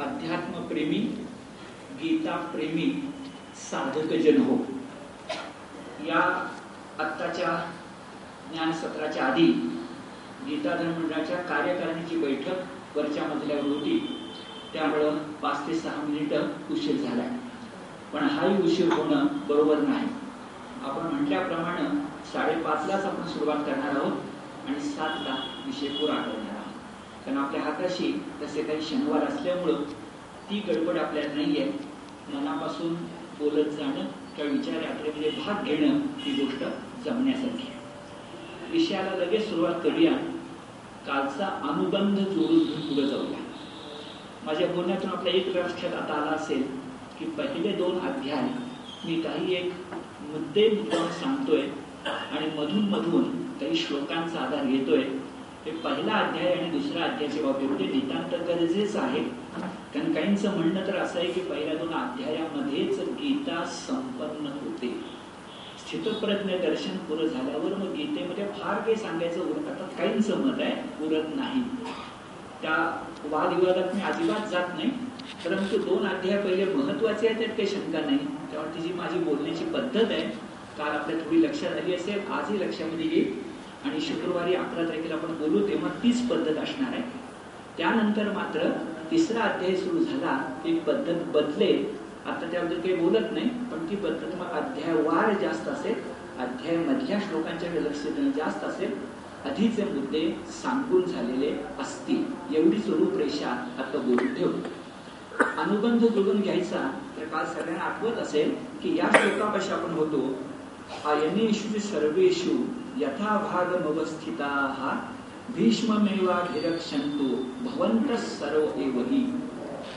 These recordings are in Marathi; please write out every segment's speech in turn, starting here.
अध्यात्मप्रेमी गीताप्रेमी साधकजन हो. या आत्ताच्या ज्ञानसत्राच्या आधी गीता मंडळाच्या कार्यकारिणीची बैठक वरच्या मजल्यावर होती. त्यामुळं पाच ते सहा मिनिटं उशीर झाला पण हाही उशीर होणं बरोबर नाही. आपण म्हटल्याप्रमाणे साडेपाचलाच आपण सुरुवात करणार आहोत आणि सातला विषय पुरा आहोत कारण आपल्या हाताशी तसे काही शनिवार असल्यामुळं ती गडबड आपल्याला नाही आहे मनापासून बोलत जाणं किंवा विचार यात्रेमध्ये भाग घेणं ही गोष्ट जमण्यासारखी विषयाला लगेच सुरुवात करूया. कालचा अनुबंध जोडून पुढे जाऊया. माझ्या बोलण्यातून आपल्या एक लक्षात आता आला असेल की पहिले दोन अध्याय मी काही एक मुद्दे मुद्दाम सांगतोय आणि मधून मधून काही श्लोकांचा आधार घेतोय. हे पहिला अध्याय आणि दुसरा अध्यायाच्या बाबतीमध्ये नितांत गरजेच आहे कारण काहींचं म्हणणं तर असं आहे की पहिल्या दोन अध्यायामध्येच गीता संपन्न होते. स्थितप्रज्ञ दर्शन पुरं झाल्यावर मग गीतेमध्ये फार काही सांगायचं उरत आता काहींचं मत आहे उरत नाही. त्या वादविवादात मी अजिबात जात नाही परंतु दोन अध्याय पहिले महत्त्वाचे आहेत त्यात काही शंका नाही. त्यामुळे जी माझी बोलण्याची पद्धत आहे काल आपल्या थोडी लक्षात आली असेल आजही लक्षामध्ये येईल. आणि शुक्रवारी अकरा तारखेला आपण बोलू तेव्हा तीच पद्धत असणार आहे. त्यानंतर मात्र तिसरा अध्याय सुरू झाला ती पद्धत बदलेल. आता त्याबद्दल काही बोलत नाही पण ती पद्धत मग अध्यायवार जास्त असेल अध्याय मधल्या श्लोकांच्या लक्ष देणं जास्त असेल आधीचे मुद्दे सांगून झालेले असतील. एवढीच रूपरेषा आता बोलून ठेवू. अनुबंध जोडून घ्यायचा तर काल सगळ्यांना आठवत असेल की या श्लोकापाशी आपण होतो अयनेषु सर्वेषु यथा भाग अवस्थिता भीष्ममेवाभिरक्षंतो भवंत सर्व एवही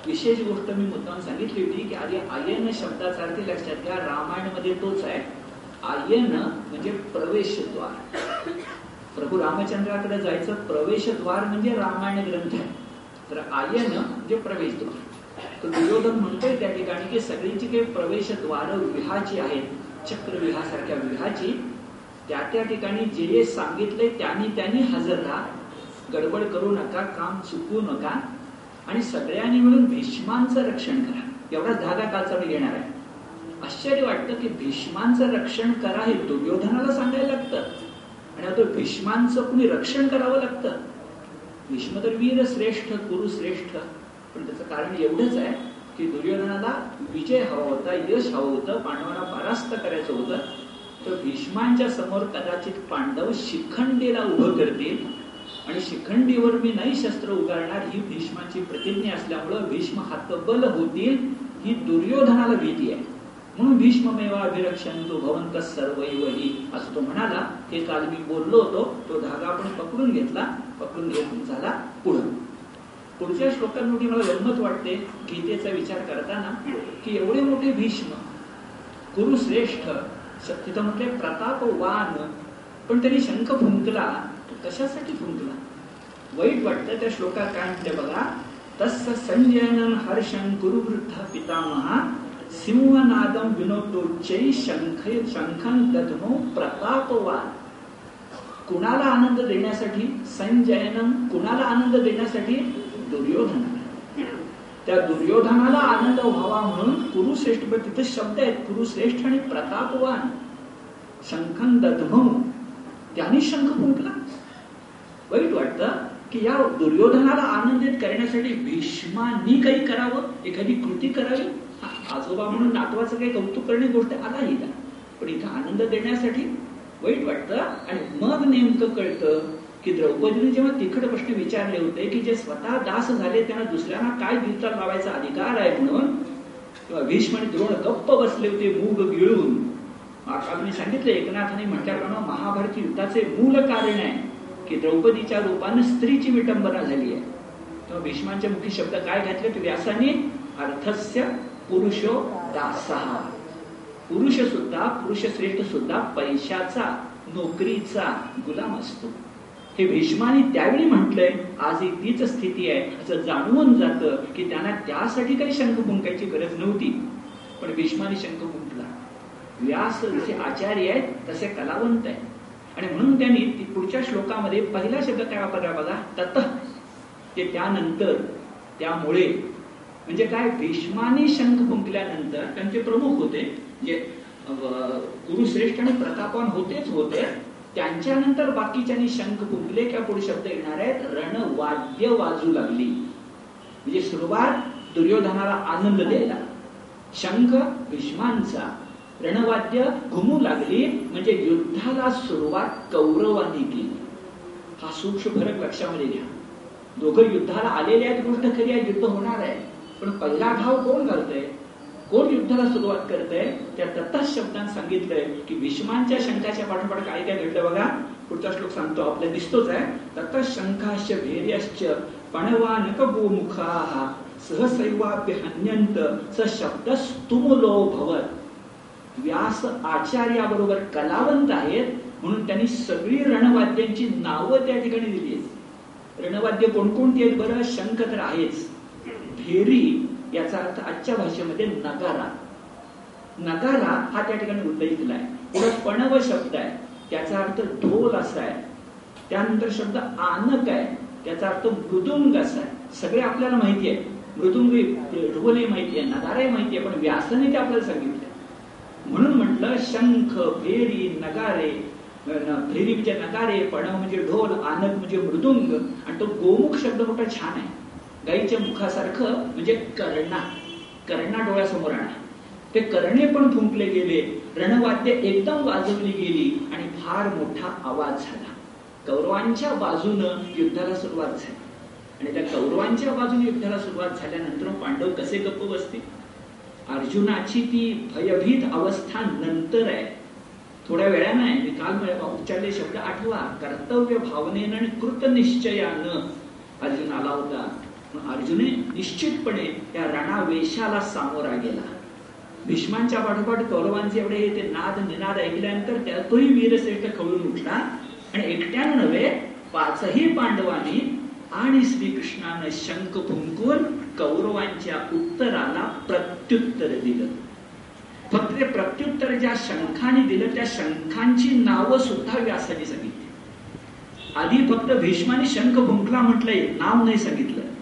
विशेष गोष्ट मी मुद्दाम सांगितली होती की आधी आयन शब्दाचा अर्थ लक्षात घ्या रामायणमध्ये तोच आहे. आयन म्हणजे प्रवेशद्वार. प्रभू रामचंद्राकडे जायचं प्रवेशद्वार म्हणजे रामायण ग्रंथ आहे. तर आयन म्हणजे प्रवेशद्वार. तर दुर्योधन म्हणतोय त्या ठिकाणी की सगळीची काही प्रवेशद्वार विहाची आहेत चक्रविहासारख्या विहाची त्या त्या ठिकाणी जे जे सांगितले त्यांनी त्यांनी हजर राहा गडबड करू नका काम चुकू नका आणि सगळ्यांनी मिळून भीष्मांचं रक्षण करा. एवढा धागा कालचा मी घेणार आहे. आश्चर्य वाटतं की भीष्मांचं रक्षण करा हे दुर्योधनाला सांगायला लागतं. आणि आता भीष्मांचं कुणी रक्षण करावं लागतं? भीष्म तर वीर श्रेष्ठ कुरु श्रेष्ठ. पण त्याचं कारण एवढंच आहे की दुर्योधनाला विजय हवा होता यश हवं होतं पांडवांना परास्त करायचं होतं. तर भीष्मांच्या समोर कदाचित पांडव शिखंडीला उभं करतील. आणि शिखंडीवर मी नाही शस्त्र उगारणार ही भीष्माची प्रतिज्ञा असल्यामुळं भीष्म हातबल होतील ही दुर्योधनाला भीती आहे. म्हणून भीष्ममेवा अभिरक्षण तो भवंत सर्वही असं तो म्हणाला. हे काल मी बोललो होतो. तो धागा आपण पकडून घेतला. पकडून घेऊन झाला पुढं. पुढच्या श्लोकांमध्ये मला गंमत वाटते गीतेचा विचार करताना की एवढे मोठे भीष्म कुरुश्रेष्ठ तिथं म्हटले प्रतापवान पण त्यांनी शंख फुंकला कशासाठी फुंकला? वाईट वाटतं त्या श्लोकात काय म्हणते बघा? तस् संजयन हर्षं कुरुवृद्ध पितामहा सिंहनादम विनोदोच्चै शंख शंखन दधमो प्रतापवान कुणाला आनंद देण्यासाठी? संजयनम कुणाला आनंद देण्यासाठी? दुर्योधना त्या दुर्योधनाला आनंद व्हावा म्हणून कुरुश्रेष्ठ तिथे शब्द आहेत. कुरुश्रेष्ठ आणि प्रतापवान. शंखन दधम त्यांनी शंख फुंकला. वाईट वाटतं की या दुर्योधनाला आनंदित करण्यासाठी भीष्मानी काही करावं? एखादी कृती करावी? आजोबा म्हणून नातवाचं काही कौतुक करणे गोष्ट आला ही पण इथं आनंद देण्यासाठी वाईट वाटतं आणि मग नेमकं कळतं की द्रौपदीने जेव्हा तिखट प्रश्न विचारले होते की जे स्वतः दास झाले त्यांना दुसऱ्यांना काय गीता लावायचा अधिकार आहे म्हणून किंवा भीष्म आणि द्रोण गप्प बसले होते मूग गिळून. आता सांगितलं एकनाथाने म्हटल्याप्रमाणे महाभारत युद्धाचे मूल कारण आहे की द्रौपदीच्या रूपानं स्त्रीची विटंबना झाली आहे. तेव्हा भीष्मांच्या मुखी शब्द काय घातले? व्यासाने अर्थस्य पुरुषो दासहा पुरुष सुद्धा पुरुष श्रेष्ठ सुद्धा पैशाचा नोकरीचा गुलाम असतो. हे भीष्माने त्यावेळी म्हटलंय आजही तीच स्थिती आहे. असं जाणवून जातं की त्यांना त्यासाठी काही शंख फुंकायची गरज नव्हती. पण भीष्माने शंख फुंकला व्यास जसे आचार्य आहेत तसे कलावंत आहेत. आणि म्हणून त्यांनी पुढच्या श्लोकामध्ये पहिला शब्द काय वापरला बघा? तत. ते त्यानंतर त्यामुळे. म्हणजे काय? भीष्माने शंख फुंकल्यानंतर त्यांचे प्रमुख होते. जे गुरुश्रेष्ठ आणि प्रतापवान होतेच होते. त्यांच्यानंतर बाकीच्यांनी शंख फुंकले किंवा पुढे शब्द येणार आहेत? रणवाद्य वाजू लागली. म्हणजे सुरुवात दुर्योधनाला आनंद द्यायला. शंख भीष्मांचा रणवाद्य घुमू लागली. म्हणजे युद्धाला सुरुवात कौरवांनी केली. हा सूक्ष्म फरक लक्षामध्ये घ्या. दोघं युद्धाला आलेले आहेत गोष्ट खरी आहे युद्ध होणार आहे. पण पहिला घाव कोण घालतंय कोण युद्धाला सुरुवात करतंय त्या तथाच शब्दांत सांगितलंय की भीष्मांच्या शंकाच्या पाठोपाठ काय काय घडलं बघा? पुढचा श्लोक सांगतो आपल्या दिसतोच आहे. तत शंखाश्च भैर्यश्च पणवान गोमुखा सहसैवाप्य हन्यंत स शब्द स्तुमुलो भवत व्यास आचार्याबरोबर कलावंत आहेत म्हणून त्यांनी सगळी रणवाद्यांची नावं त्या ठिकाणी दिली आहेत. रणवाद्य कोणकोणती आहेत बरं? शंख तर आहेच. भेरी याचा अर्थ आजच्या भाषेमध्ये नगारा. नगारा हा त्या ठिकाणी उल्लेखला आहे. पुढे पणव शब्द आहे. त्याचा अर्थ ढोल असा आहे. त्यानंतर शब्द आनक आहे. त्याचा अर्थ मृदुंग असा आहे. सगळे आपल्याला माहिती आहे. मृदुंग ढोल माहिती आहे. नगाराही माहिती आहे. पण व्यासने ते आपल्याला सांगितलं म्हणून म्हटलं शंख फेरी नगारे फेरी म्हणजे नगारे पणव म्हणजे ढोल आनक म्हणजे मृदुंग. आणि तो गोमुख शब्द मोठा छान आहे. गाईच्या मुखासारखं म्हणजे कर्णा कर्णा डोळ्यासमोर आणा. ते कर्णे पण फुंकले गेले रणवाद्य एकदम वाजवली गेली आणि फार मोठा आवाज झाला. कौरवांच्या बाजूनं युद्धाला सुरुवात झाली. आणि त्या कौरवांच्या बाजूने युद्धाला सुरुवात झाल्यानंतर पांडव कसे गप्प बसतील? अर्जुनाची ती भयभीत अवस्था नंतर आहे. थोड्या वेळानं आहे. मी काल उच्चारले शब्द आठवा. कर्तव्य भावनेनं आणि कृतनिश्चयानं अर्जुन आला होता. अर्जुने निश्चितपणे त्या रणावेशाला सामोरा गेला. भीष्मांच्या पाठोपाठ कौरवांचे एवढे ते नाद निनाद ऐकल्यानंतर त्या तोही वीरश्रेष्ठ खवळून उठला. आणि एकट्यानं नव्हे पाचही पांडवांनी आणि श्रीकृष्णानं शंख फुंकून कौरवांच्या उत्तराला प्रत्युत्तर दिलं. फक्त ते प्रत्युत्तर ज्या शंखाने दिलं त्या शंखांची नावं सुद्धा व्यासाने सांगितली. आधी फक्त भीष्माने शंख फुंकला म्हटलंय नाव नाही सांगितलं.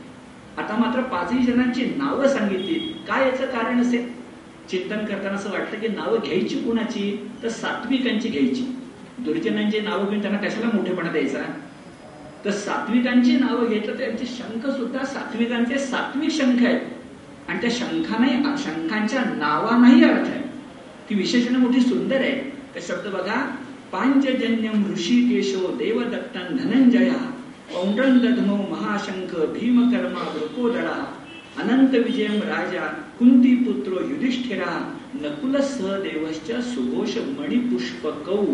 आता मात्र पाचही जणांची नावं सांगितली. काय याचं कारण असेल? चिंतन करताना असं वाटतं की नावं घ्यायची कुणाची? तर सात्विकांची घ्यायची. दुर्जनांची नावं घेऊन त्यांना कशाला मोठेपणा द्यायचा? तर सात्विकांची नावं घेतलं त्यांचे शंख सुद्धा सात्विकांचे सात्विक शंख आहेत. आणि त्या शंखाने शंखांच्या नावानाही अर्थ आहे. ती विशेषण मोठी सुंदर आहे. ते शब्द बघा पांचजन्यम ऋषिकेशो देवदत्तन धनंजया. पौंड्रंदधमो महाशंख भीमकर्मा वृकोदरा अनंत विजयम राजा कुंती पुत्रो युधिष्ठिरा नकुल सहदेवश्च सुघोष मणिपुष्पकौ।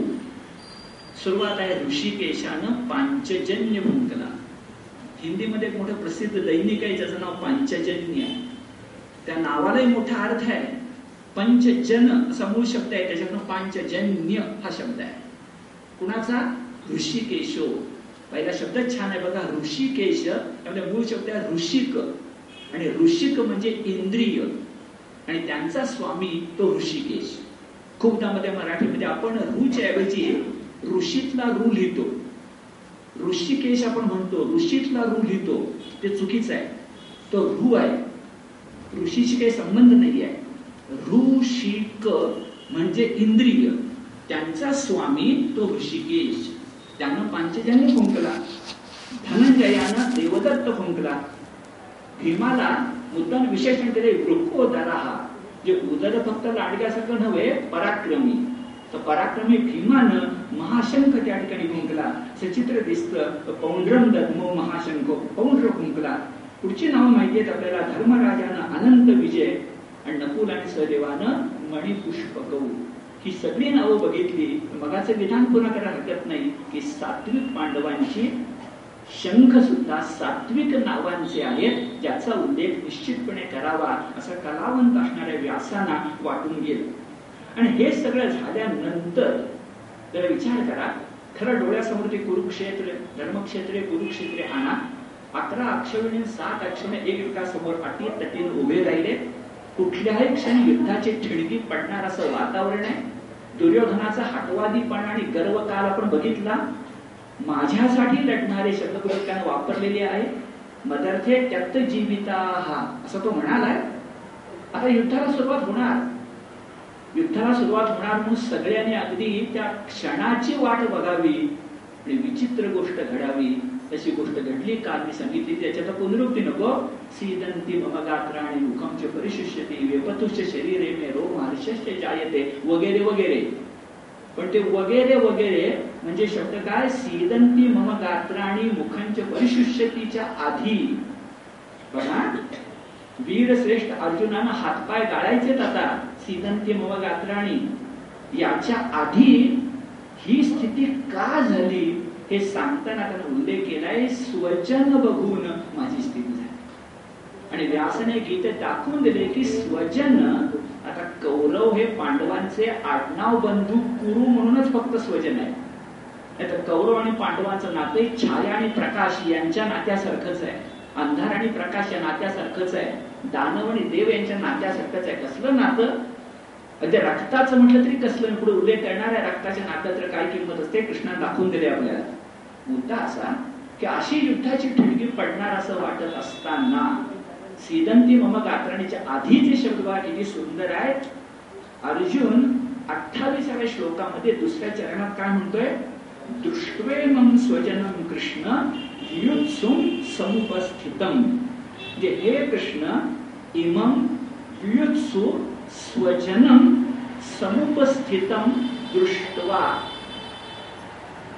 सुरुवात आहे ऋषिकेशानं पांचजन्य भुंकला हिंदीमध्ये एक मोठं प्रसिद्ध दैनिक आहे ज्याचं नाव पांचजन्य त्या नावालाही मोठा अर्थ आहे. पंचजन असा मूळ शब्द आहे त्याच्यातून पांचजन्य हा शब्द आहे. कुणाचा? ऋषिकेशो. पहिला शब्द छान आहे बघा. ऋषिकेश त्यामध्ये मूळ शब्द आहे ऋषिक. आणि ऋषिक म्हणजे इंद्रिय. आणि त्यांचा स्वामी तो ऋषिकेश. खूपदा मध्ये मराठीमध्ये आपण ऋच्या ऐवजी ऋषीतला रू लिहितो. ऋषिकेश आपण म्हणतो ऋषीतला रू लिहितो. ते चुकीचं आहे. तो रू आहे. ऋषीशी काही संबंध नाही आहे. ऋषिक म्हणजे इंद्रिय. त्यांचा स्वामी तो ऋषिकेश. त्यानं पांचजन्य फुंकला धनंजयानं देवदत्त फुंकला भीमाला मुद्दाम विशेषण दिले म्हणजे हा. जे उदर फक्त लाडक्यासारखं नव्हे पराक्रमी. तर पराक्रमी भीमानं महाशंख त्या ठिकाणी फुंकला सचित्र दिसत. पौंड्रम दत्मो महाशंख पौंड्र फुंकला पुढची नावं माहिती आहेत आपल्याला. धर्मराजानं अनंत विजय आणि नकुल आणि सहदेवानं मणिपुष्पकौ. ही सगळी नावं बघितली मगाचं विधान पुन्हा करायला हरकत नाही की सात्विक पांडवांची शंख सुद्धा सात्विक नावांचे आहेत ज्याचा उल्लेख निश्चितपणे करावा असा कलावंत असणाऱ्या व्यासांना वाटून गेलं. आणि हे सगळं झाल्यानंतर जरा विचार करा खरं डोळ्यासमोर ते कुरुक्षेत्र धर्मक्षेत्रे कुरुक्षेत्रे आणा अकरा अक्षविणी सात अक्षरे एकमेकासमोर अटी तटीन उभे राहिले. कुठल्याही क्षणी युद्धाची ठिणगी पडणार असं वातावरण आहे. दुर्योधनाचा हटवादीपणा आणि गर्व काल आपण बघितला. माझ्यासाठी लढणारे शब्द त्यानं वापरलेले आहे. मदर्थे त्यक्त जीविता हा असं तो म्हणालाय. आता युद्धाला सुरुवात होणार. युद्धाला सुरुवात होणार म्हणून सगळ्यांनी अगदी त्या क्षणाची वाट बघावी आणि विचित्र गोष्ट घडावी. तशी गोष्ट घडली. काल मी सांगितली त्याच्यात पुनरुक्ती नको. सीदंती मम गात्राणी मुखमचे परिशिष्यती. वेपतुष्य शरीरे मे रोम हर्षस्य जायते. वगैरे वगैरे. पण ते वगैरे वगैरे म्हणजे शब्द काय? सीदंती मम गात्राणी मुखांच्या परिशिष्यतीच्या आधी. बघा. वीरश्रेष्ठ अर्जुनानं हातपाय गाळायचे आता सीदंती मम गात्राणी याच्या आधी ही स्थिती का झाली? हे सांगताना त्यानं उल्लेख केलाय स्वजन बघून माझी स्थिती झाली. आणि व्यासने गीत दाखवून दिले की स्वजन आता कौरव हे पांडवांचे आडनाव बंधू कुरु म्हणूनच फक्त स्वजन आहे नाही तर कौरव आणि पांडवांचं नाते छाया आणि प्रकाश यांच्या नात्यासारखंच आहे. अंधार आणि प्रकाश या नात्यासारखंच आहे. दानव आणि देव यांच्या नात्यासारखंच आहे. कसलं नातं? म्हणजे रक्ताचं म्हटलं तरी कसलं पुढे उल्लेख करणार आहे रक्ताच्या नात्यात काय किंमत असते? कृष्णा दाखवून दिले आपल्याला. मुद्दा असा की अशी युद्धाची ठिणगी पडणार असं वाटत असताना सीदंती मम गात्राणीच्या आधीचे शब्द किती सुंदर आहेत अर्जुन अठ्ठावीसाव्या श्लोकामध्ये दुसऱ्या चरणात काय म्हणतोय? दृष्टवे मम स्वजनम कृष्ण युत्सुम समुपस्थितम. म्हणजे हे कृष्ण इमम युत्सु स्वजनम समुपस्थितम दृष्टवा.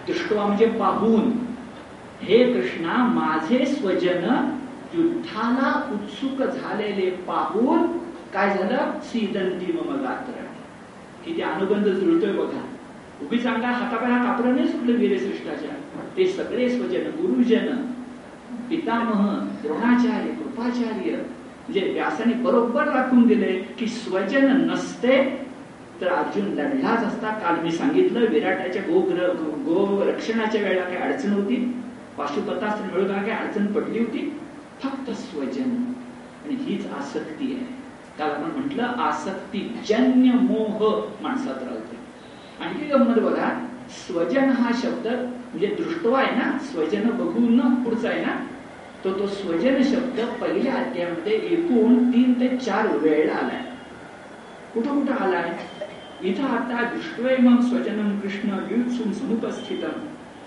दृष्टवा म्हणजे पाहून. हे कृष्णा माझे स्वजन युद्धाला उत्सुक झालेले पाहून काय झालं? सीदंती मम गात्र किती अनुबंध जुळतोय बघा. उभी चांगला हातापाया कापडं नाही सुटलं वीरश्रेष्ठाच्या ते सगळे स्वजन गुरुजन पितामह द्रोणाचार्य कृपाचार्य म्हणजे व्यासाने बरोबर राखून दिले की स्वजन नसते तर अर्जुन लढलाच असता. काल मी सांगितलं विराटाच्या गो गो रक्षणाच्या वेळेला काही अडचण होती. पाशुपतास मिळवताना काही अडचण पडली होती. फक्त स्वजन. आणि हीच आसक्ती आहे. काल आपण म्हटलं आसक्ती जन्य मोह माणसात राहते. आणखी गंमत बघा. स्वजन हा शब्द म्हणजे दृष्टवा आहे ना स्वजन बघून पुढचा आहे ना तो तो स्वजन शब्द पहिल्या अध्यायामध्ये एकूण तीन ते चार वेळेला आलाय. कुठं कुठं आलाय? इथं आता दृष्टवे मग स्वजनम कृष्ण युत्सुम समुपस्थितम.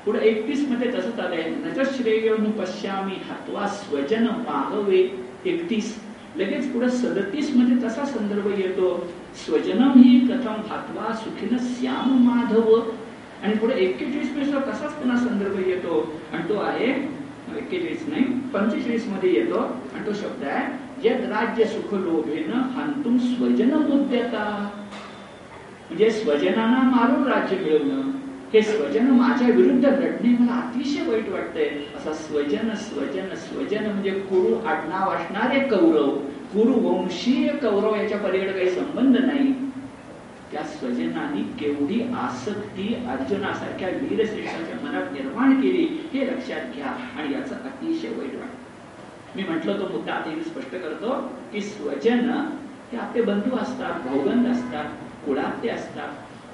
पुढे एकतीसमध्ये तसंच आलंय नजश्रेय पश्यामी हत्वा स्वजन पाहवे एकतीस. लगेच पुढे सदतीसमध्ये तसा संदर्भ येतो स्वजनम ही कथम हातवा सुखीन श्याम माधव. आणि पुढे एक्केचाळीसमध्ये तसाच पुन्हा संदर्भ येतो आणि तो आहे एक्केचाळीस नाही पंचेचाळीसमध्ये येतो. आणि तो शब्द आहे यद राज्य सुख लोभेन हंतुम स्वजन मुद्यता म्हणजे स्वजनांना मारून राज्य मिळवणं हे स्वजन माझ्या विरुद्ध लढणे मला अतिशय वाईट वाटतंय. असा स्वजन स्वजन स्वजन म्हणजे कुरु आडनाव असणारे कौरव. कुरुवंशीय कौरव याच्या पलीकडे काही संबंध नाही. त्या स्वजनाने केवढी आसक्ती अर्जुनासारख्या वीरश्रेष्ठाच्या मनात निर्माण केली हे लक्षात घ्या आणि याचं अतिशय वाईट वाटत. मी म्हटलं तो मुद्दा आता मी स्पष्ट करतो की स्वजन हे आपले बंधू असतात भौगंध असतात कुळातले असतात.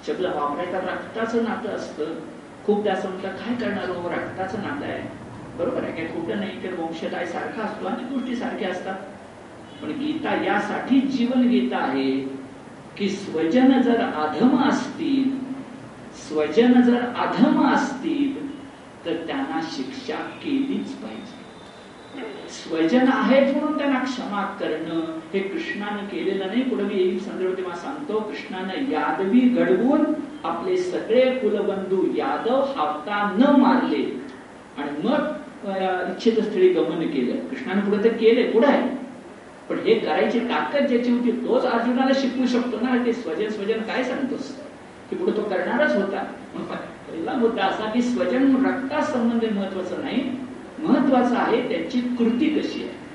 शब्द वापरायचा रक्ताचं नातं असतं. खूप जास्त काय करणार हो? रक्ताचं नातं आहे. बरोबर आहे काय? खोटं नाही तर वंशदाय सारखा असतो आणि गोष्टी सारख्या असतात. पण गीता यासाठी जीवन गीता आहे. की स्वजन जर अधम असतील स्वजन जर अधम असतील तर त्यांना शिक्षा केलीच पाहिजे. स्वजन आहेत म्हणून त्यांना क्षमा करणं हे कृष्णानं केलेलं नाही. पुढे मी येईल संदर्भ तेव्हा सांगतो. कृष्णानं यादवी घडवून आपले सगळे कुलबंधू यादव हावता न मारले आणि मग इच्छित स्थळी गमन केलं. कृष्णाने पुढे तर केले पुढे आहे. पण हे करायची ताकद ज्याची होती तोच अर्जुनाला शिकवू शकतो ना. ते स्वजन स्वजन काय सांगतोस? की पुढे तो करणारच होता. पहिला मुद्दा असा की स्वजन रक्ता संबंध महत्वाचं नाही. महत्वाचं आहे त्याची कृती कशी आहे.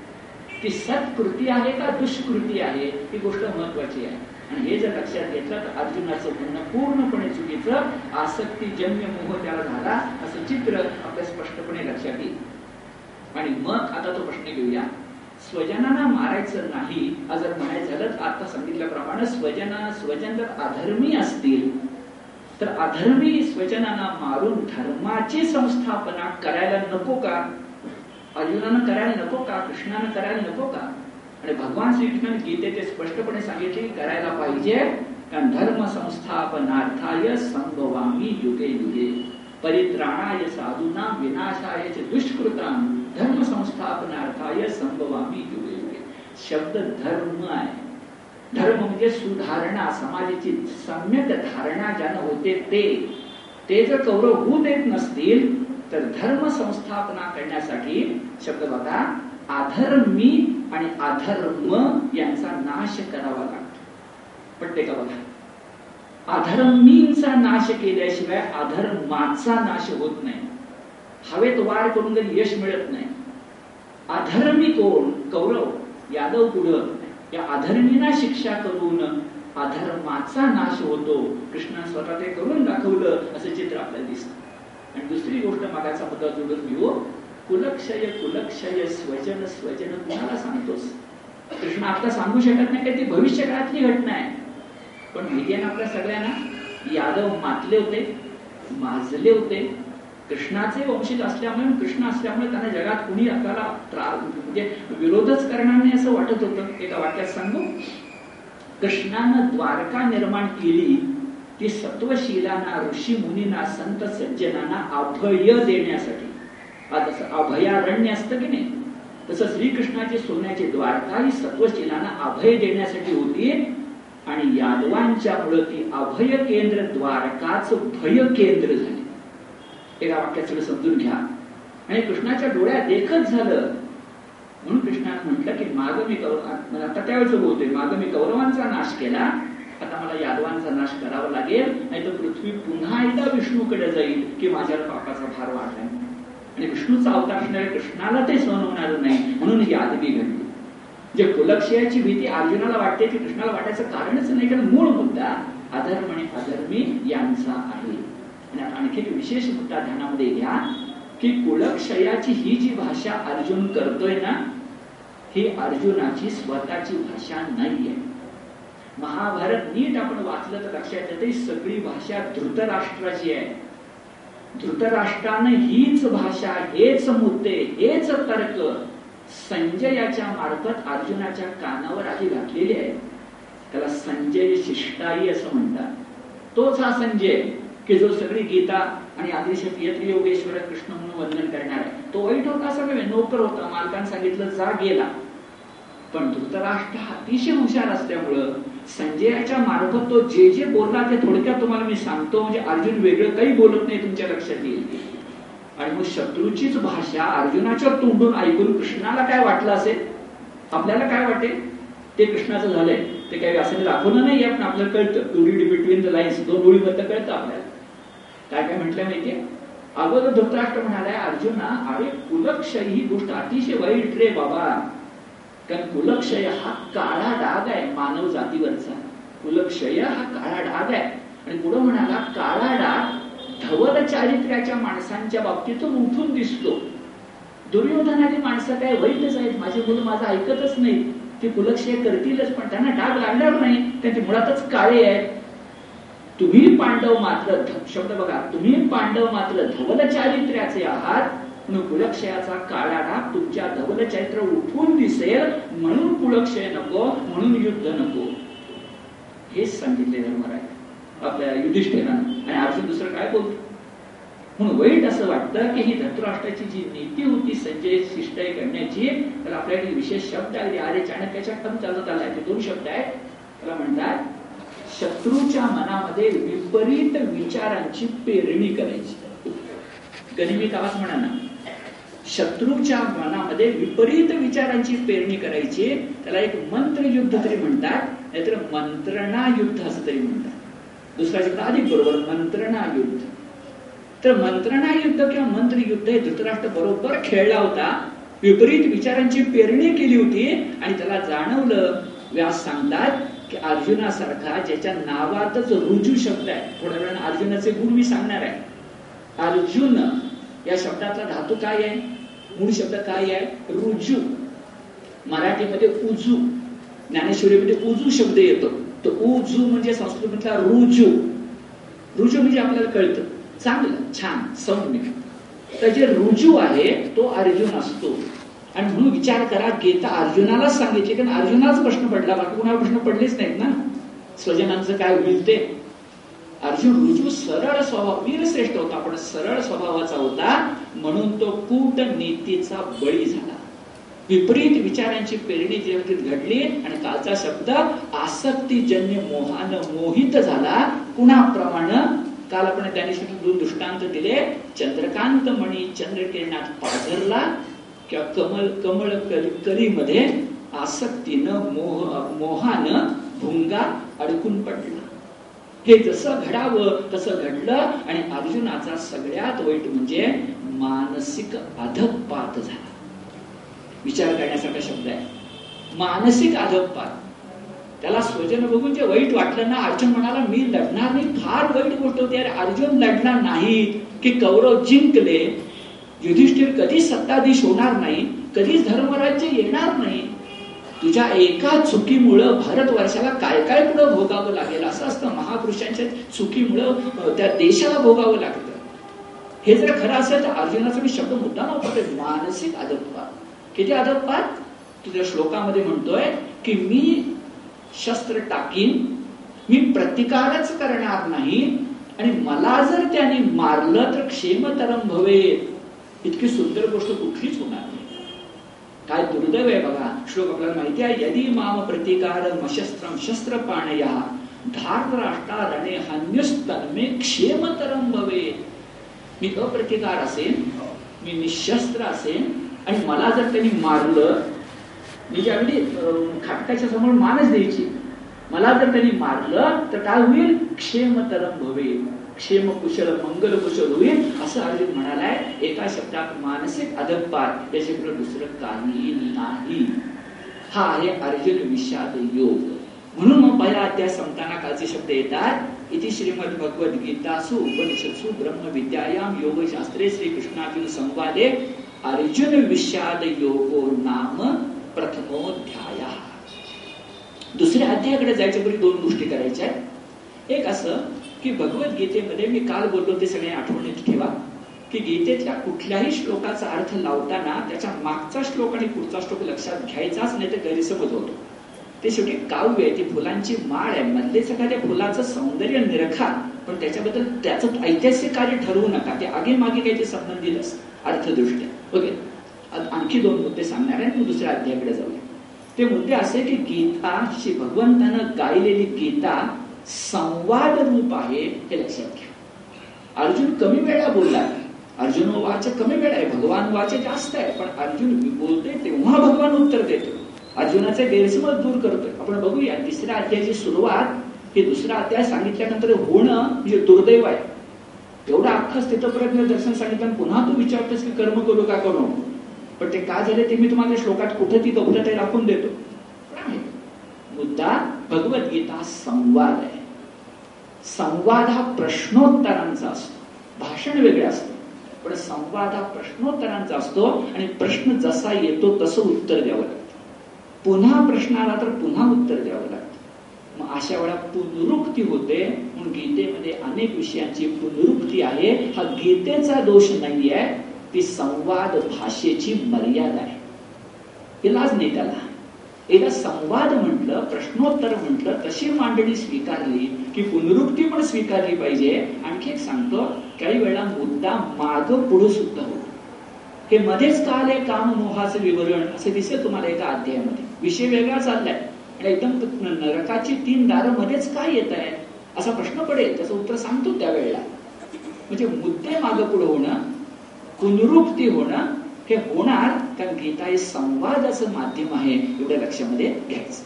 ती सत्कृती आहे का दुष्कृती आहे? ही गोष्ट महत्वाची आहे. आणि हे जर लक्षात घेतलं तर अर्जुनाचं म्हणणं पूर्णपणे चुकीचं. आसक्ती जन्य मोह त्याला झाला असं चित्र आपल्या स्पष्टपणे लक्षात येईल. आणि मग आता तो प्रश्न घेऊया. स्वजनांना मारायचं नाही जर म्हणायचं झालं आता सांगितल्याप्रमाणे स्वजना स्वजन जर अधर्मी असतील तर अधर्मी स्वजनांना मारून धर्माची संस्थापना करायला नको का? अर्जुनानं करायला नको का? कृष्णानं करायला नको का? आणि भगवान श्रीकृष्णाने गीते ते स्पष्टपणे सांगितले की करायला पाहिजे कारण धर्म संस्थापनार्थाय संभवामी युगे युगे परित्राणाय साधूना विनाशाय दुष्कृतां धर्म संस्थापनार्थाय संभवामी युगे युगे शब्द धर्म आहे. धर्म म्हणजे सुधारणा समाजाची सम्यक धारणा ज्यानं होते ते. ते जर कौरव होऊ देत नसतील तर धर्म संस्थापना करण्यासाठी शब्द बघा अधर्मी आणि अधर्म यांचा नाश करावा लागतो. पटते का बघा? अधर्मींचा नाश केल्याशिवाय अधर्माचा नाश होत नाही. हवेत वाढ करून जरी यश मिळत नाही. अधर्मी कोण? कौरव. यादव पुढं या अधर्मीना शिक्षा करून अधर्माचा नाश होतो. कृष्णा स्वतः ते करून दाखवलं असं चित्र आपल्याला दिसत. आणि दुसरी गोष्ट मागाचा मुद्दा जोडून घेऊ हो, कुलक्षय कुलक्षय स्वजन स्वजन कुणाला सांगतोस? कृष्ण आता सांगू शकत नाही की ती भविष्य काळातली घटना आहे. पण माहिती आपल्या सगळ्यांना यादव मातले होते माजले होते कृष्णाचे वंशिक असल्यामुळे कृष्ण असल्यामुळे त्यांना जगात कुणी आपल्याला म्हणजे विरोधच करणार नाही असं वाटत होतं. एका वाक्यात सांगू कृष्णानं द्वारका निर्माण केली ती सत्वशीलांना ऋषी मुनींना संत सज्जनांना अभय देण्यासाठी. जसं अभयारण्य असतं की नाही? तसं श्रीकृष्णाची सोन्याची द्वारका ही सत्वशीलांना अभय देण्यासाठी होती आणि यादवांच्या मुळे ती अभय केंद्र द्वारकाच भय केंद्र झाली. एका वाक्यात सगळं समजून घ्या. आणि कृष्णाच्या डोळ्यात एकच झालं. म्हणून कृष्णानं म्हटलं की माग मी कौरव आता त्यावेळेस बोलतोय माग मी कौरवांचा नाश केला आता मला यादवांचा नाश करावा लागेल नाही तर पृथ्वी पुन्हा एकदा विष्णूकडे जाईल की माझ्यावर पापाचा भार वाढलाय आणि विष्णूचा अवतार असणाऱ्या कृष्णाला ते सहन होणार नाही म्हणून ही आदमी घडली. जे कुलक्षयाची भीती अर्जुनाला वाटते ती कृष्णाला वाटायचं कारणच नाही कारण मूळ मुद्दा अधर्म आणि अधर्मी यांचा आहे. आणखी विशेष मुद्दा ध्यानामध्ये घ्या की कुलक्षयाची ही जी भाषा अर्जुन करतोय ना ही अर्जुनाची स्वतःची भाषा नाहीये. महाभारत नीट आपण वाचलं तर लक्षात येते सगळी भाषा धृतराष्ट्राची आहे. धृतराष्ट्रानं हीच भाषा हेच मुद्दे हेच तर्क संजयाच्या मार्फत अर्जुनाच्या कानावर आधी घातलेली आहे. त्याला संजय शिष्टाई असं म्हणतात. तोच हा संजय. की जो सगळी गीता आणि आदिशत योगेश्वर कृष्ण म्हणून वंदन करणार. आहे तो वाईट होता असं नोकर होता. मालकाने सांगितलं जा गेला. पण धृतराष्ट्र अतिशय हुशार असल्यामुळं संजयाच्या मार्फत तो जे जे बोलला ते थोडक्यात तुम्हाला मी सांगतो. म्हणजे अर्जुन वेगळं काही बोलत नाही तुमच्या लक्षात येईल. आणि मग शत्रूचीच भाषा अर्जुनाच्या तोंडून ऐकून कृष्णाला काय वाटलं असेल? आपल्याला काय वाटेल? ते कृष्णाचं झालंय. ते काही असं दाखवलं नाही आपण आपल्याला कळतं. रीड बिटवीन द लाईन्स दोन ओळीबद्दल कळतं आपल्याला. काय काय म्हटलं माहितीये? अगोदर धृतराष्ट्र म्हणालाय अर्जुना अरे कुलक्षय ही गोष्ट अतिशय वाईट रे बाबा. कारण कुलक्षय हा काळा डाग आहे मानव जातीवरचा. कुलक्षय हा काळा डाग आहे. आणि पुढे म्हणाला काळा डाग धवल चारित्र्याच्या माणसांच्या बाबतीतून उठून दिसतो. दुर्योधनाची माणसं काय वाईटच आहेत? माझे मुलं माझं ऐकतच नाही ते कुलक्षय करतीलच पण त्यांना डाग लागणार नाही. त्यांचे मुळातच काळे आहेत. तुम्ही पांडव मात्र शब्द बघा. तुम्ही पांडव मात्र धवल चारित्र्याचे आहात. म्हणून कुलक्षयाचा काळा डाग तुमच्या धवल चैत्र उठून दिसेल. म्हणून कुलक्षय नको म्हणून युद्ध नको. हेच सांगितले धर्मराय आपल्या युधिष्ठिरानं. आणि अर्जुन दुसरं काय बोलतो? म्हणून वाईट असं वाटतं की ही धृतराष्ट्राची जी नीती होती संजय शिष्टाई करण्याची तर आपल्याकडे विशेष शब्द आहे. आर्य चाणक्याच्या कम चालत आलाय. ते दोन शब्द आहेत. त्याला म्हणतात शत्रूच्या मनामध्ये विपरीत विचारांची पेरणी करायची. गनिमी आवाज म्हणा ना शत्रूच्या मनामध्ये विपरीत विचारांची पेरणी करायची त्याला एक मंत्र युद्ध तरी म्हणतात नाहीतर मंत्रणा युद्ध असं तरी म्हणतात. दुसरा शब्द अधिक बरोबर मंत्रणा युद्ध. तर मंत्रणा युद्ध किंवा मंत्र युद्ध हे धृतराष्ट्र बरोबर खेळला होता विपरीत विचारांची पेरणी केली होती आणि त्याला जाणवलं. व्यास सांगतात की अर्जुनासारखा ज्याच्या नावातच रुजू शब्द आहे. थोड्या वेळाने अर्जुनाचे गुण मी सांगणार आहे. अर्जुन या शब्दाचा धातू काय आहे? मूळ शब्द काय आहे? रुजू. मराठीमध्ये उजू. ज्ञानेश्वरीमध्ये उजू शब्द येतो. तो उजू म्हणजे संस्कृत रुजू. रुजू म्हणजे आपल्याला कळतं. चांगलं छान सौम्य. तर जे रुजू आहे तो अर्जुन असतो. आणि म्हणून विचार करा गीता अर्जुनालाच सांगितले कारण अर्जुनाच प्रश्न पडला बाकी कुणाला प्रश्न पडलेच नाहीत ना. स्वजनांचं काय होईल ते अर्जुन रुजू सरळ स्वभाव वीरश्रेष्ठ होता पण सरळ स्वभावाचा होता म्हणून तो कूट नीतीचा बळी झाला. विपरीत विचारांची पेरणी जीवनात घडली आणि कालचा शब्द आसक्तीजन्य मोहानं मोहित झाला. कुणाप्रमाणे? काल आपण ज्ञानेश्वरी दोन दृष्टांत दिले. चंद्रकांत मणी चंद्रकिरणात पाझरला किंवा कमल कमळ कली कलीमध्ये आसक्तीनं मोह मोहानं भुंगा अडकून पडला. हे जसं घडावं तसं घडलं आणि अर्जुनाचा सगळ्यात वाईट म्हणजे मानसिक अधपात झाला. विचार करण्यासारखा शब्द आहे. मानसिक अधपात. त्याला स्वजन बघून जे वाईट वाटलं ना अर्जुन म्हणाला मी लढणार नाही फार वाईट गोष्ट होती अरे अर्जुन लढला नाही. की कौरव जिंकले युधिष्ठिर कधीच सत्ताधीश होणार नाही कधीच धर्मराज्य येणार नाही. तुझ्या एका चुकीमुळं भारतवर्षाला काय काय पुढं भोगावं लागेल? असं असतं महापुरुषांच्या चुकीमुळं त्या देशाला भोगावं लागतं. हे जर खरं असेल तर अर्जुनाचा मी शब्द मुद्दा नव्हता मानसिक अदपवाद किती अदपवाद तुझ्या श्लोकामध्ये म्हणतोय की मी शस्त्र टाकीन मी प्रतिकारच करणार नाही आणि मला जर त्याने मारलं तर क्षेमतरम भवेल इतकी सुंदर गोष्ट कुठलीच होणार नाही. काय दुर्दैव आहे बघा श्लोक आपल्याला माहिती आहे यदी माम प्रतिकार मशस्त्रम शस्त्र पाणया धार राष्ट्रा रणे क्षेमतरम भवे मी अप्रतिकार असेन मी निशस्त्र असेन आणि मला जर त्यांनी मारलं मी ज्यावेळी खाटकाच्या समोर मानच द्यायची. मला जर त्यांनी मारलं तर काय होईल? क्षेमतरम भवे क्षेम कुशल मंगल कुशल होईल असं अर्जुन म्हणालाय एका शब्दात मानसिक अधपात याच्याकडे दुसरं काही नाही हा आहे अर्जुन विषाद योग म्हणून मग पहिला अध्याय संपताना कालचे शब्द येतात इथे श्रीमद भगवत गीतासु उपनिषदसु ब्रह्म विद्यायाम योग शास्त्रे श्री कृष्णार्जुन संवादे अर्जुन विषाद योगो नाम प्रथमोध्याय दुसऱ्या अध्यायाकडे जायच्या पूर्वी दोन गोष्टी करायच्या एक असं की भगवद्गीतेमध्ये मी काल बोललो ते सगळे आठवणीत ठेवा की गीतेतल्या कुठल्याही श्लोकाचा अर्थ लावताना त्याच्या मागचा श्लोक आणि पुढचा श्लोक लक्षात घ्यायचाच नाही तर गैरसमज होतो. ते शेवटी काव्य आहे ती फुलांची माळ आहे. मधलेच एखाद्या फुलाचं सौंदर्य निरखा पण त्याच्याबद्दल त्याचं ऐतिहासिक कार्य ठरवू नका. ते आगे मागे काही ते संबंधित असत अर्थदृष्ट्या. ओके? आणखी दोन मुद्दे सांगणार आहे मी दुसऱ्या अध्यायाकडे जाऊया. ते मुद्दे असे की गीता श्री भगवंतानं गायलेली गीता संवाद रूप आहे हे लक्षात घ्या. अर्जुन कमी वेळा बोलला. अर्जुन वाच कमी वेळा आहे. भगवान वाच जास्त आहे. पण अर्जुन बोलते तेव्हा भगवान उत्तर देतो. अर्जुनाचे गैरसमज दूर करतोय. आपण बघूया तिसऱ्या अध्यायाची सुरुवात हे दुसरा अध्याय सांगितल्यानंतर होणं म्हणजे दुर्दैव आहे. एवढा अख्खा स्थितप्रज्ञ दर्शन सांगितलं पुन्हा तू विचारतोस की कर्म करू का करू? पण ते का झाले ते मी तुम्हाला श्लोकात कुठे ती गौरत ते राखून देतो. मुद्दा भगवद्गीता संवाद आहे. संवाद हा प्रश्नोत्तरांचा असतो. भाषण वेगळं असतं. पण संवाद हा प्रश्नोत्तरांचा असतो आणि प्रश्न जसा येतो तसं उत्तर द्यावं लागतं. पुन्हा प्रश्न आला तर पुन्हा उत्तर द्यावं लागतं. मग अशा वेळा पुनरुक्ती होते. म्हणून गीतेमध्ये अनेक विषयांची पुनरुक्ती आहे. हा गीतेचा दोष नाही आहे ती संवाद भाषेची मर्यादा आहे. इलाज नाही त्याला. एकदा संवाद म्हटलं प्रश्नोत्तर म्हटलं तशी मांडणी स्वीकारली की पुनरुक्ती पण स्वीकारली पाहिजे. आणखी एक सांगतो काही वेळा मुद्दा माग पुढे सुद्धा होतो. हे मध्येच का आले काम मोहाचं विवरण असे दिसेल तुम्हाला एका अध्यायामध्ये. विषय वेगळा चाललाय. आणि एकदम नरकाची तीन दारं मध्येच काय येत आहे असा प्रश्न पडेल. त्याचं उत्तर सांगतो त्यावेळेला. म्हणजे मुद्दे माग पुढे होणं पुनरुक्ती होणं हे होणार कारण गीता हे संवादाचं माध्यम आहे एवढ्या लक्षामध्ये घ्यायचं.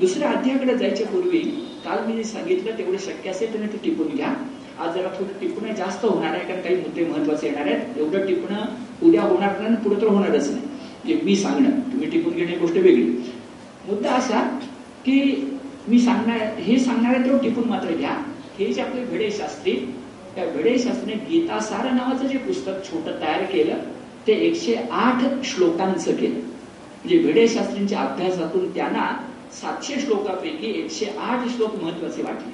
दुसऱ्या अध्यायाकडे जायच्या पूर्वी काल मी सांगितलं तेवढे शक्य असेल तर ते टिपून घ्या. आज जरा थोडं टिपणं जास्त होणार आहे कारण काही मुद्दे महत्त्वाचे येणार आहेत. एवढं टिपणं उद्या होणार नाही पुढे तर होणारच नाही. म्हणजे मी सांगणं तुम्ही टिपून घेणे गोष्ट वेगळी. मुद्दा असा की मी सांगणार हे सांगणार आहे तर टिपून मात्र घ्या. हे जे आपले भिडे शास्त्री त्या भिडे शास्त्रीने गीतासार नावाचं जे पुस्तक छोटं तयार केलं ते एकशे आठ श्लोकांचं केलं. म्हणजे भिडेशास्त्रींच्या अभ्यासातून त्यांना सातशे श्लोकापैकी एकशे आठ श्लोक महत्त्वाचे वाटले.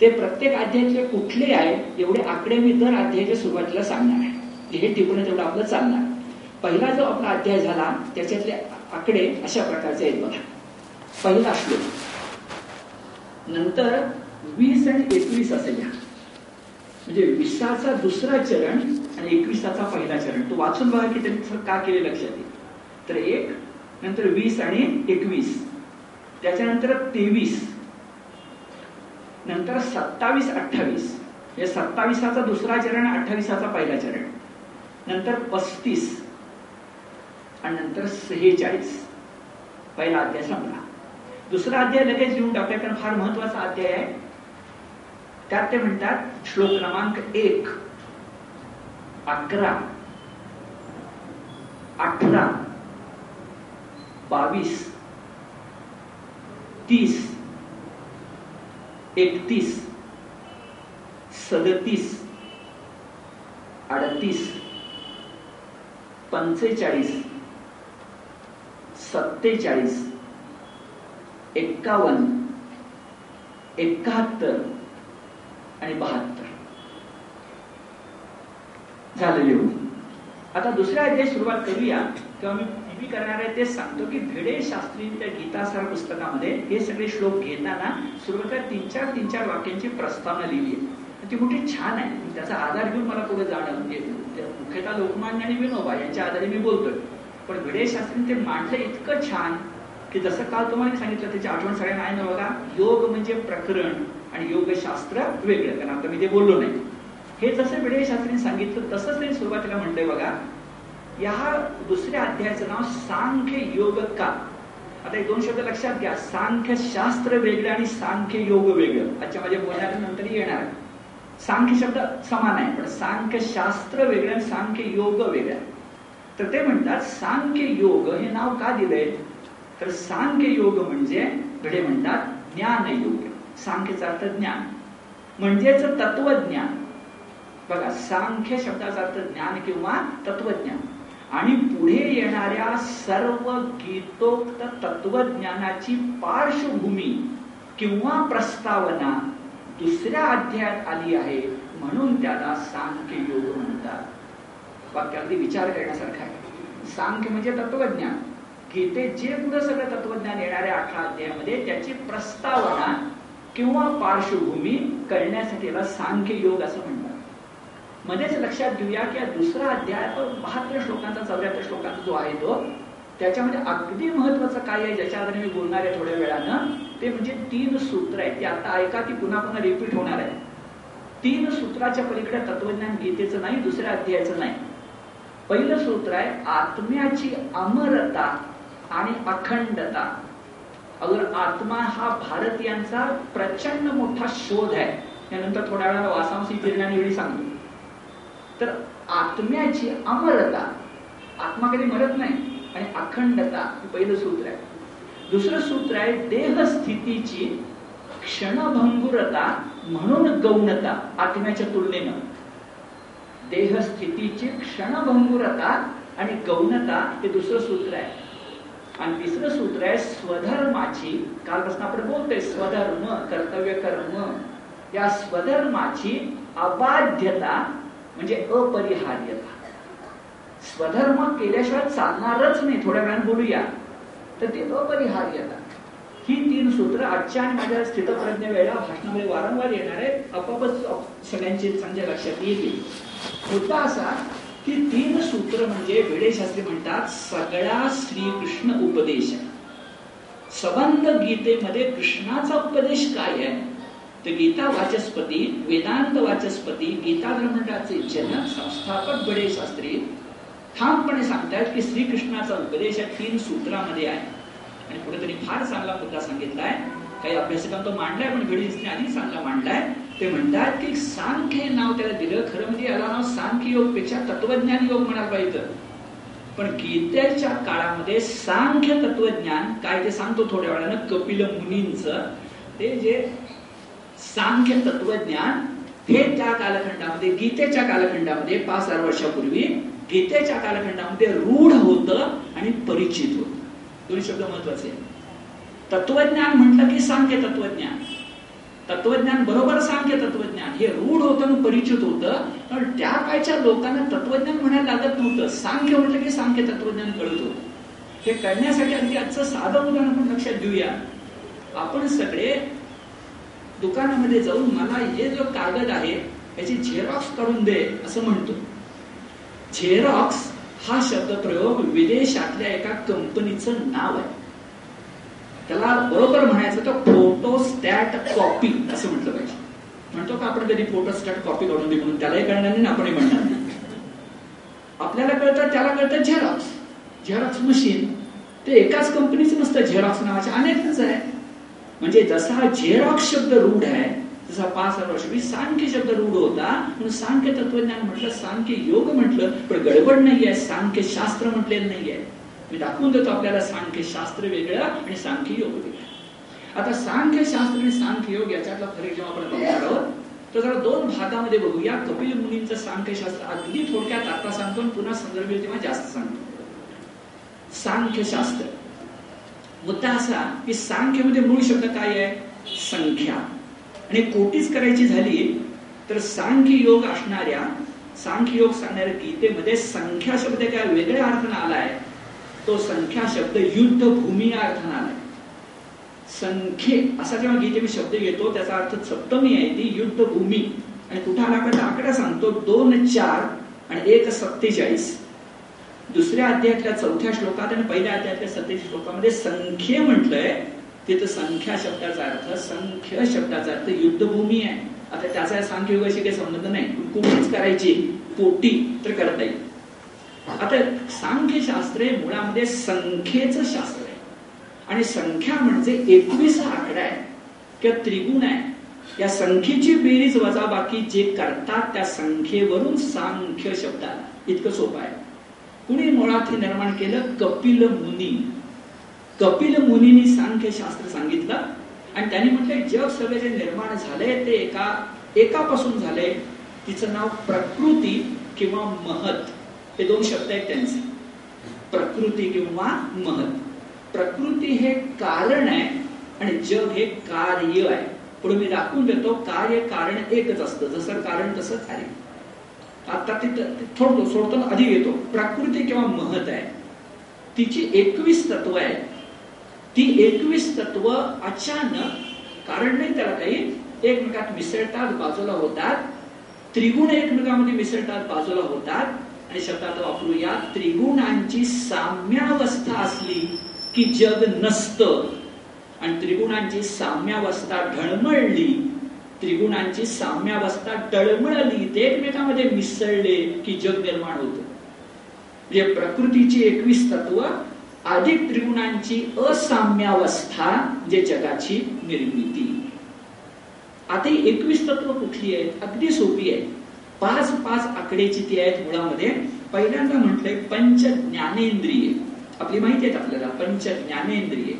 ते प्रत्येक अध्यायाचे कुठले आहे एवढे आकडे मी दर अध्यायाच्या सुरुवातीला सांगणार आहे. म्हणजे हे टिपून तेवढं आपलं चालणार. पहिला जो आपला अध्याय झाला त्याच्यातले आकडे अशा प्रकारचे आहेत बघा. पहिला श्लोक. नंतर वीस आणि एकवीस असे घ्या. म्हणजे विसाचा दुसरा चरण आणि एकविसाचा पहिला चरण. तो वाचून बघा की त्यांनी का केले लक्षात येईल. तर एक नंतर वीस आणि एकवीस. त्याच्यानंतर तेवीस. नंतर सत्तावीस अठ्ठावीस. हे सत्तावीसाचा दुसरा चरण अठ्ठावीसाचा पहिला चरण. नंतर पस्तीस. आणि नंतर सेहेचाळीस. पहिला अध्याय संपला. दुसरा अध्याय लगेच लिहून टाकूया कारण फार महत्त्वाचा अध्याय आहे. त्यात ते म्हणतात श्लोक क्रमांक एक अकरा अठरा बावीस तीस एकतीस सदतीस अडतीस पंचेचाळीस सत्तेचाळीस एक्कावन्न एकाहत्तर आणि बहात्तर. झालं लिहून. आता दुसऱ्या अध्याय सुरुवात करूया. किंवा मी नेहमी करणार आहे तेच सांगतो की भिडे शास्त्रींच्या गीतासार पुस्तकामध्ये हे सगळे श्लोक घेताना सुरुवातीला तीन चार तीन चार वाक्यांची प्रस्तावना लिहिली. आहे ती मोठी छान आहे. त्याचा आधार घेऊन मला पुढे जाणं म्हणजे मुख्यतः लोकमान्य आणि विनोबा यांच्या आधारे मी बोलतोय. पण भिडे शास्त्रीने ते मांडलं इतकं छान की जसं काल तुम्हाला सांगितलं त्याची आठवण सगळ्यांना आहे ना बघा. योग म्हणजे प्रकरण. आणि योगशास्त्र वेगळं कारण आता मी ते बोललो नाही. हे जसं भिडे शास्त्रीने सांगितलं तसंच त्यांनी सुरुवातीला म्हणतंय बघा या दुसऱ्या अध्यायाचं नाव सांख्य योग का? आता एक दोन शब्द लक्षात घ्या. सांख्य शास्त्र वेगळं आणि सांख्य योग वेगळं. अच्छा माझ्या बोलण्यानंतर येणार. सांख्य शब्द समान आहे पण सांख्य शास्त्र वेगळं आणि सांख्य योग वेगळं तर ते म्हणतात सांख्य योग हे नाव का दिलंय? तर सांख्य योग म्हणजे भिडे म्हणतात ज्ञान योग सांख्यचा अर्थ ज्ञान म्हणजेच तत्वज्ञान. बघा सांख्य शब्दाचा अर्थ ज्ञान किंवा तत्वज्ञान. आणि पुढे येणाऱ्या सर्व गीतोक्त तत्वज्ञानाची पार्श्वभूमी किंवा प्रस्तावना दुसऱ्या अध्यायात आली आहे म्हणून त्याला सांख्य योग म्हणतात. वाक्य अगदी विचार करण्यासारखा आहे. सांख्य म्हणजे तत्वज्ञान. गीते जे पुढे सगळं तत्वज्ञान येणाऱ्या अठरा अध्यायामध्ये त्याची प्रस्तावना किंवा पार्श्वभूमी करण्यासाठी याला सांख्य योग असं म्हणतात. मध्येच लक्षात घेऊया की दुसरा अध्याय बहात्तर श्लोकांचा चौऱ्याहत्तर श्लोकांचा जो आहे तो त्याच्यामध्ये अगदी महत्वाचं काय आहे ज्याच्या मी बोलणार आहे थोड्या वेळानं ते म्हणजे तीन सूत्र आहेत. ते आता ऐका की पुन्हा पुन्हा रिपीट होणार आहे तीन सूत्राच्या पलीकडे तत्वज्ञान गीतेचं नाही दुसऱ्या अध्यायाचं नाही. पहिलं सूत्र आहे आत्म्याची अमरता आणि अखंडता. अगर आत्मा हा भारत यांचा प्रचंड मोठा शोध आहे त्यानंतर थोड्या वेळा वासांशी वेळी सांगतो. तर आत्म्याची अमरता आत्मा कधी मरत नाही आणि अखंडता हे पहिलं सूत्र आहे. दुसरं सूत्र आहे देह स्थितीची क्षणभंगुरता म्हणून गौणता आत्म्याच्या तुलनेनं. देह स्थितीची क्षणभंगुरता आणि गौणता हे दुसरं सूत्र आहे. आणि तिसरं सूत्र आहे स्वधर्माची. कालपासून आपण बोलतोय स्वधर्म कर्तव्य कर्म. या स्वधर्माची अबाध्यता म्हणजे अपरिहार्यता. स्वधर्म केल्याशिवाय चालणारच नाही. थोड्या वेळाने बोलूया. तर ते अपरिहार्यता. ही तीन सूत्र आजच्या आणि माझ्या स्थितप्रज्ञ वेळा भाषणामध्ये वारंवार येणार आहे आपापच सगळ्यांचे चांगल्या लक्षात येतील. मुद्दा असा की तीन सूत्र म्हणजे वेळेशास्त्री म्हणतात सगळा श्रीकृष्ण उपदेश सबंध गीतेमध्ये कृष्णाचा उपदेश काय आहे? तर गीता वाचस्पती वेदांत वाचस्पती गीता मंडळाचे जनक संस्थापक बडे शास्त्री ठामपणे सांगतात की श्रीकृष्णाचा उपदेश या तीन सूत्रामध्ये आहे. आणि कुठेतरी फार चांगला मुद्दा सांगितलाय. काही अभ्यासकांना तो मांडलाय पण भिडीसने आधी चांगला मांडलाय. ते म्हणतात की सांख्य नाव त्याला दिलं. खरं म्हणजे याला नाव सांख्य योगपेक्षा तत्वज्ञान योग म्हणायला पाहिजे. पण गीतेच्या काळामध्ये सांख्य तत्वज्ञान काय ते सांगतो थोड्या वेळानं कपिल मुनींच ते जे सांख्य तत्वज्ञान हे त्या कालखंडामध्ये गीतेच्या कालखंडामध्ये पाच हजार वर्षापूर्वी गीतेच्या कालखंडामध्ये रूढ होत आणि परिचित होत. दोन्ही शब्द महत्त्वाचे तत्वज्ञान म्हटलं की सांख्य तत्वज्ञान. तत्वज्ञान बरोबर भारतीय तत्वज्ञान. हे रूढ होतं परिचित होतं. पण त्या काळच्या लोकांना तत्वज्ञान म्हणायला लागत नव्हतं. सांख्य म्हटलं की सांख्य तत्वज्ञान कळत होतं. हे कळण्यासाठी अगदी आजचं साधं उदाहरण आपण लक्षात घेऊया. आपण सगळे दुकानामध्ये जाऊन मला हे जो कागद आहे याची झेरॉक्स काढून दे असं म्हणतो. झेरॉक्स हा शब्द प्रयोग विदेशातल्या एका कंपनीचं नाव आहे. त्याला बरोबर म्हणायचं तर फोटोस्टॅट कॉपी असं म्हटलं पाहिजे. म्हणतो का आपण कधी स्टार्ट कॉपी काढून दे म्हणून? त्यालाही कळणार नाही आपणही म्हणणार नाही. आपल्याला कळतं त्याला कळतं झेरॉक्स झेरॉक्स मशीन ते एकाच कंपनीचं नसतं झेरॉक्स नावाचे अनेकच आहे. म्हणजे जसा हा झेरॉक्स शब्द रूढ आहे जसा पाच हजार वर्षापूर्वी सांख्य शब्द रूढ होता. म्हणून सांख्य तत्वज्ञान म्हटलं सांख्य योग म्हटलं पण गडबड नाही आहे सांख्य शास्त्र म्हटलेलं नाही आहे. मी दाखवून देतो आपल्याला सांख्य शास्त्र वेगळं आणि सांख्य योग वेगळं. आता सांख्य शास्त्र आणि सांख्य योग याच्यातला फरक जेव्हा आपण बघणार आहोत तर जरा दोन भागामध्ये बघूया. कपिल मुनींचं सांख्यशास्त्र अगदी थोडक्यात आता सांगतो पुन्हा संदर्भ तेव्हा जास्त सांगतो. सांख्यशास्त्र मुद्दा असा की सांख्यमध्ये मूळ शब्द काय आहे? संख्या. आणि कोटीच करायची झाली तर सांख्य योग असणाऱ्या सांख्य योग सांगणाऱ्या गीतेमध्ये संख्या शब्द काय वेगळ्या अर्थानं आलाय? तो संख्या शब्द युद्ध भूमी या अर्थानं आलाय. संख्ये असा जेव्हा गीतेमध्ये शब्द येतो त्याचा अर्थ सप्तमी आहे ती युद्ध भूमी आणि कुठं आला का आकडा सांगतो दोन चार आणि एक सत्तेचाळीस. दुसऱ्या अध्यायातल्या चौथ्या श्लोकात आणि पहिल्या अध्यायातल्या सत्तेच्या श्लोकामध्ये संख्ये म्हटलंय तिथं संख्या शब्दाचा अर्थ संख्य शब्दाचा अर्थ युद्धभूमी आहे. आता त्याचा सांख्य काही संबंध नाही. कुठेच करायची पोटी तर करता येईल. आता सांख्यशास्त्र हे मुळामध्ये संख्येचं शास्त्र आहे. आणि संख्या म्हणजे एकवीस हा आकडा आहे. किंवा त्रिगुण आहे. या संख्येची बेरीज वजा बाकी जे करतात त्या संख्येवरून सांख्य शब्द आला इतकं सोपं आहे. कुणी मुळात हे निर्माण केलं? कपिल मुनी. कपिल मुनींनी सांख्य शास्त्र सांगितलं. आणि त्यांनी म्हटलं जग सगळे जे निर्माण झाले ते एका एकापासून झाले तिचं नाव प्रकृती किंवा महत. हे दोन शब्द आहेत त्यांचे. प्रकृती किंवा महत. प्रकृती हे कारण आहे आणि जग हे कार्य आहे. पुढे मी दाखवून देतो कार्य कारण एकच असतं. जसं कारण तसं कार्य. आता ती थोडतो सोडतो आधी येतो. प्रकृती किंवा महत आहे. तिची एकवीस तत्व आहे ती एकवीस तत्व अचानक कारण नाही त्याला काही. एकमेकात मिसळतात बाजूला होतात. त्रिगुण एकमेकांमध्ये मिसळतात बाजूला होतात. आणि शब्दात वापरूया त्रिगुणांची साम्यावस्था असली की जग नसत. आणि त्रिगुणांची साम्यावस्था ढळमळली. त्रिगुणांची साम्यावस्था टळमळली ते एकमेकांमध्ये मिसळले की जग निर्माण होत. म्हणजे प्रकृतीची एकवीस तत्व अधिक त्रिगुणांची असाम्यावस्था म्हणजे जगाची निर्मिती. आता एकवीस तत्व कुठली आहेत? अगदी सोपी आहे पाच पाच आकडेची ती आहेत मुळामध्ये. पहिल्यांदा म्हटलंय पंच ज्ञानेंद्रिय आपली माहिती आहेत आपल्याला? पंच ज्ञानेंद्रिय.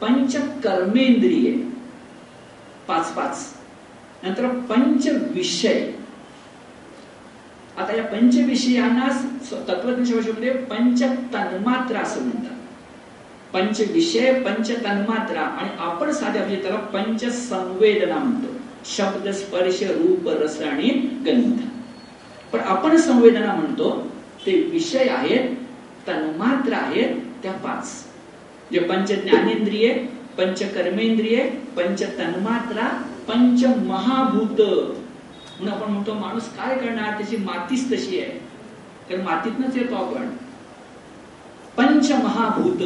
पंच कर्मेंद्रिय. पाच पाच. नंतर पंच विषय. आता या पंच विषयांना तत्वज्ञानाच्या पंच तन्मात्रा असं म्हणतात. पंच विषय पंच तन्मात्रा आणि आपण साध्या म्हणजे त्याला पंच संवेदना म्हणतो. शब्द स्पर्श रूप रस आणि गंध. पण आपण संवेदना म्हणतो ते विषय आहेत तन्मात्र आहेत त्या पाच. जे पंच ज्ञानेंद्रिय पंच कर्मेंद्रिय पंच तन्मात्रा पंच महाभूत. म्हणून आपण म्हणतो माणूस काय करणार? त्याची मातीच तशी आहे. तर मातीतनच येतो आपण. पंच महाभूत.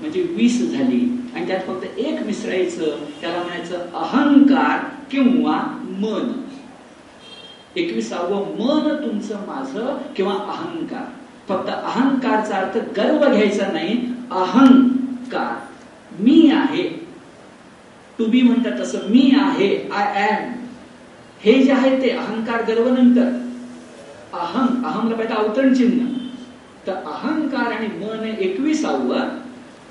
म्हणजे वीस झाली. आणि त्यात फक्त एक मिसळायचं त्याला म्हणायचं अहंकार किंवा मन. एकविसावं मन तुमचं माझं किंवा अहंकार. फक्त अहंकारचा अर्थ गर्व घ्यायचा नाही अहंकार. मी आहे. टू बी म्हणतात तसं मी आहे आय एम हे जे आहे ते अहंकार गर्व नंतर अहं अहमला पाहिजे अवतरण चिन्ह. तर अहंकार आणि मन एकविसावं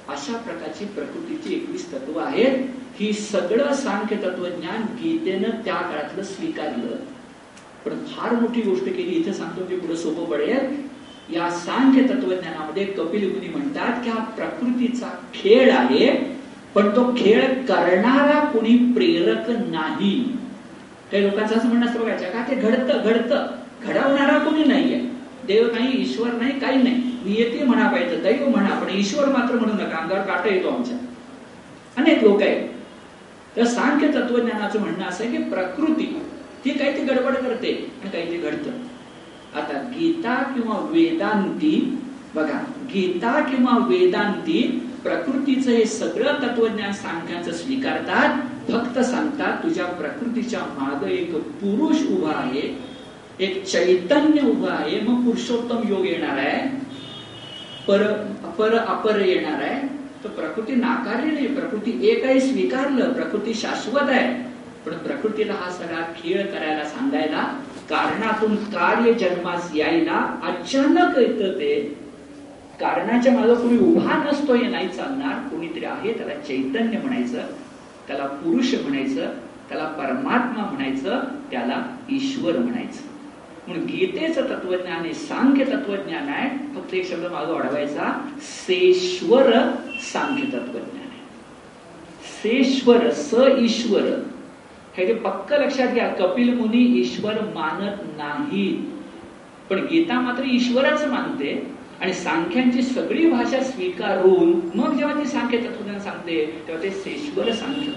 अशा प्रकारची प्रकृतीची एकवीस तत्व आहेत. ही सगळं सांख्य तत्वज्ञान गीतेनं त्या काळातलं स्वीकारलं. पण फार मोठी गोष्ट केली इथं सांगतो की पुढे सोपं पडेल. या सांख्य तत्वज्ञानामध्ये कपिल मुनी म्हणतात की हा प्रकृतीचा खेळ आहे पण तो खेळ करणारा कुणी प्रेरक नाही. काही लोकांचं असं म्हणणं असतं बघायचं का ते घडतं घडतं. घडवणारा कोणी नाहीये. देव नाही ईश्वर नाही काही नाही. नियती म्हणा पाहिजे दैव म्हणा पण ईश्वर मात्र म्हणू नका. अंगावर काटा येतो आमच्या. अनेक लोक आहेत. तर सांख्य तत्वज्ञानाचं म्हणणं असं की प्रकृती ती काहीतरी गडबड करते आणि काहीतरी घडतं. आता गीता किंवा वेदांती बघा गीता किंवा वेदांती प्रकृतीचं हे सगळं तत्वज्ञान सांगण्याचं स्वीकारतात फक्त सांगतात तुझ्या प्रकृतीच्या माग एक पुरुष उभा आहे एक चैतन्य उभं आहे मग पुरुषोत्तम योग येणार आहे पर अपर अपर येणार आहे तर प्रकृती नाकारली नाही प्रकृती एक आहे स्वीकारलं प्रकृती शाश्वत आहे पण प्रकृतीला हा सगळा खेळ करायला सांगायला कारणातून कार्य जन्मास यायला अचानक येतं ते. कारणाच्या मागे कोणी उभा नसतो हे नाही चालणार. कोणीतरी आहे त्याला चैतन्य म्हणायचं त्याला पुरुष म्हणायचं त्याला परमात्मा म्हणायचं त्याला ईश्वर म्हणायचं. म्हणून गीतेचं तत्वज्ञान हे सांख्य तत्वज्ञान आहे. फक्त एक शब्द मागे वाढवायचा. सेश्वर सांख्य तत्वज्ञान आहे. सेश्वर स ईश्वर हे पक्क लक्षात घ्या कपिल मुनी ईश्वर मानत नाही पण गीता मात्र ईश्वरच मानते आणि सांख्यांची सगळी भाषा स्वीकारून मग जेव्हा ती सांख्य तत्वज्ञान सांगते तेव्हा ते सेश्वर सांख्य.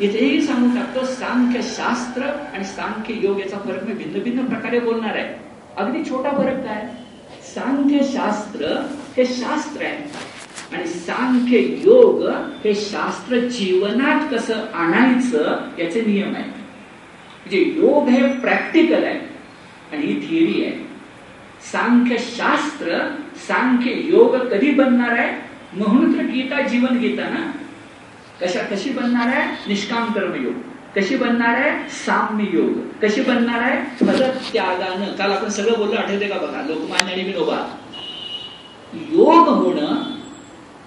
इथेही सांगू टाकतो सांख्य शास्त्र आणि सांख्य योग याचा फरक मी भिन्न भिन्न प्रकारे बोलणार आहे. अगदी छोटा फरक काय? सांख्य शास्त्र हे शास्त्र आहे. आणि सांख्य योग हे शास्त्र जीवनात कसं आणायचं याचे नियम आहे म्हणजे योग हे प्रॅक्टिकल आहे आणि ही थिअरी आहे. सांख्य शास्त्र सांख्य योग कधी बनणार आहे? म्हणून तर गीता जीवन गीता ना. कशा कशी बनणार आहे? निष्काम कर्मयोग. कशी बनणार आहे? साम्य योग. कशी बनणार आहे? फल त्यागानं. काल आपण सगळं बोललो आठवते का बघा? लोकमान्य आणि विनोबा. योग होणं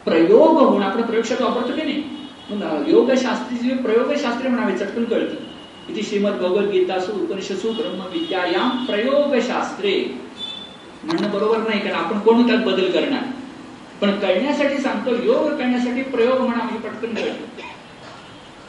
प्रयोग होणं आपण प्रयोगशात वापरतो की नाही? योगशास्त्री प्रयोगशास्त्री म्हणावे चटकन कळतं. इथे श्रीमद भगवद्गीतासु उपनिषसु ब्रह्मविद्यायाम प्रयोगशास्त्रे. म्हणणं बरोबर नाही कारण आपण कोण त्यात बदल करणार? पण कळण्यासाठी सांगतो योग करण्यासाठी प्रयोग म्हणा म्हणजे पटकन कळतो.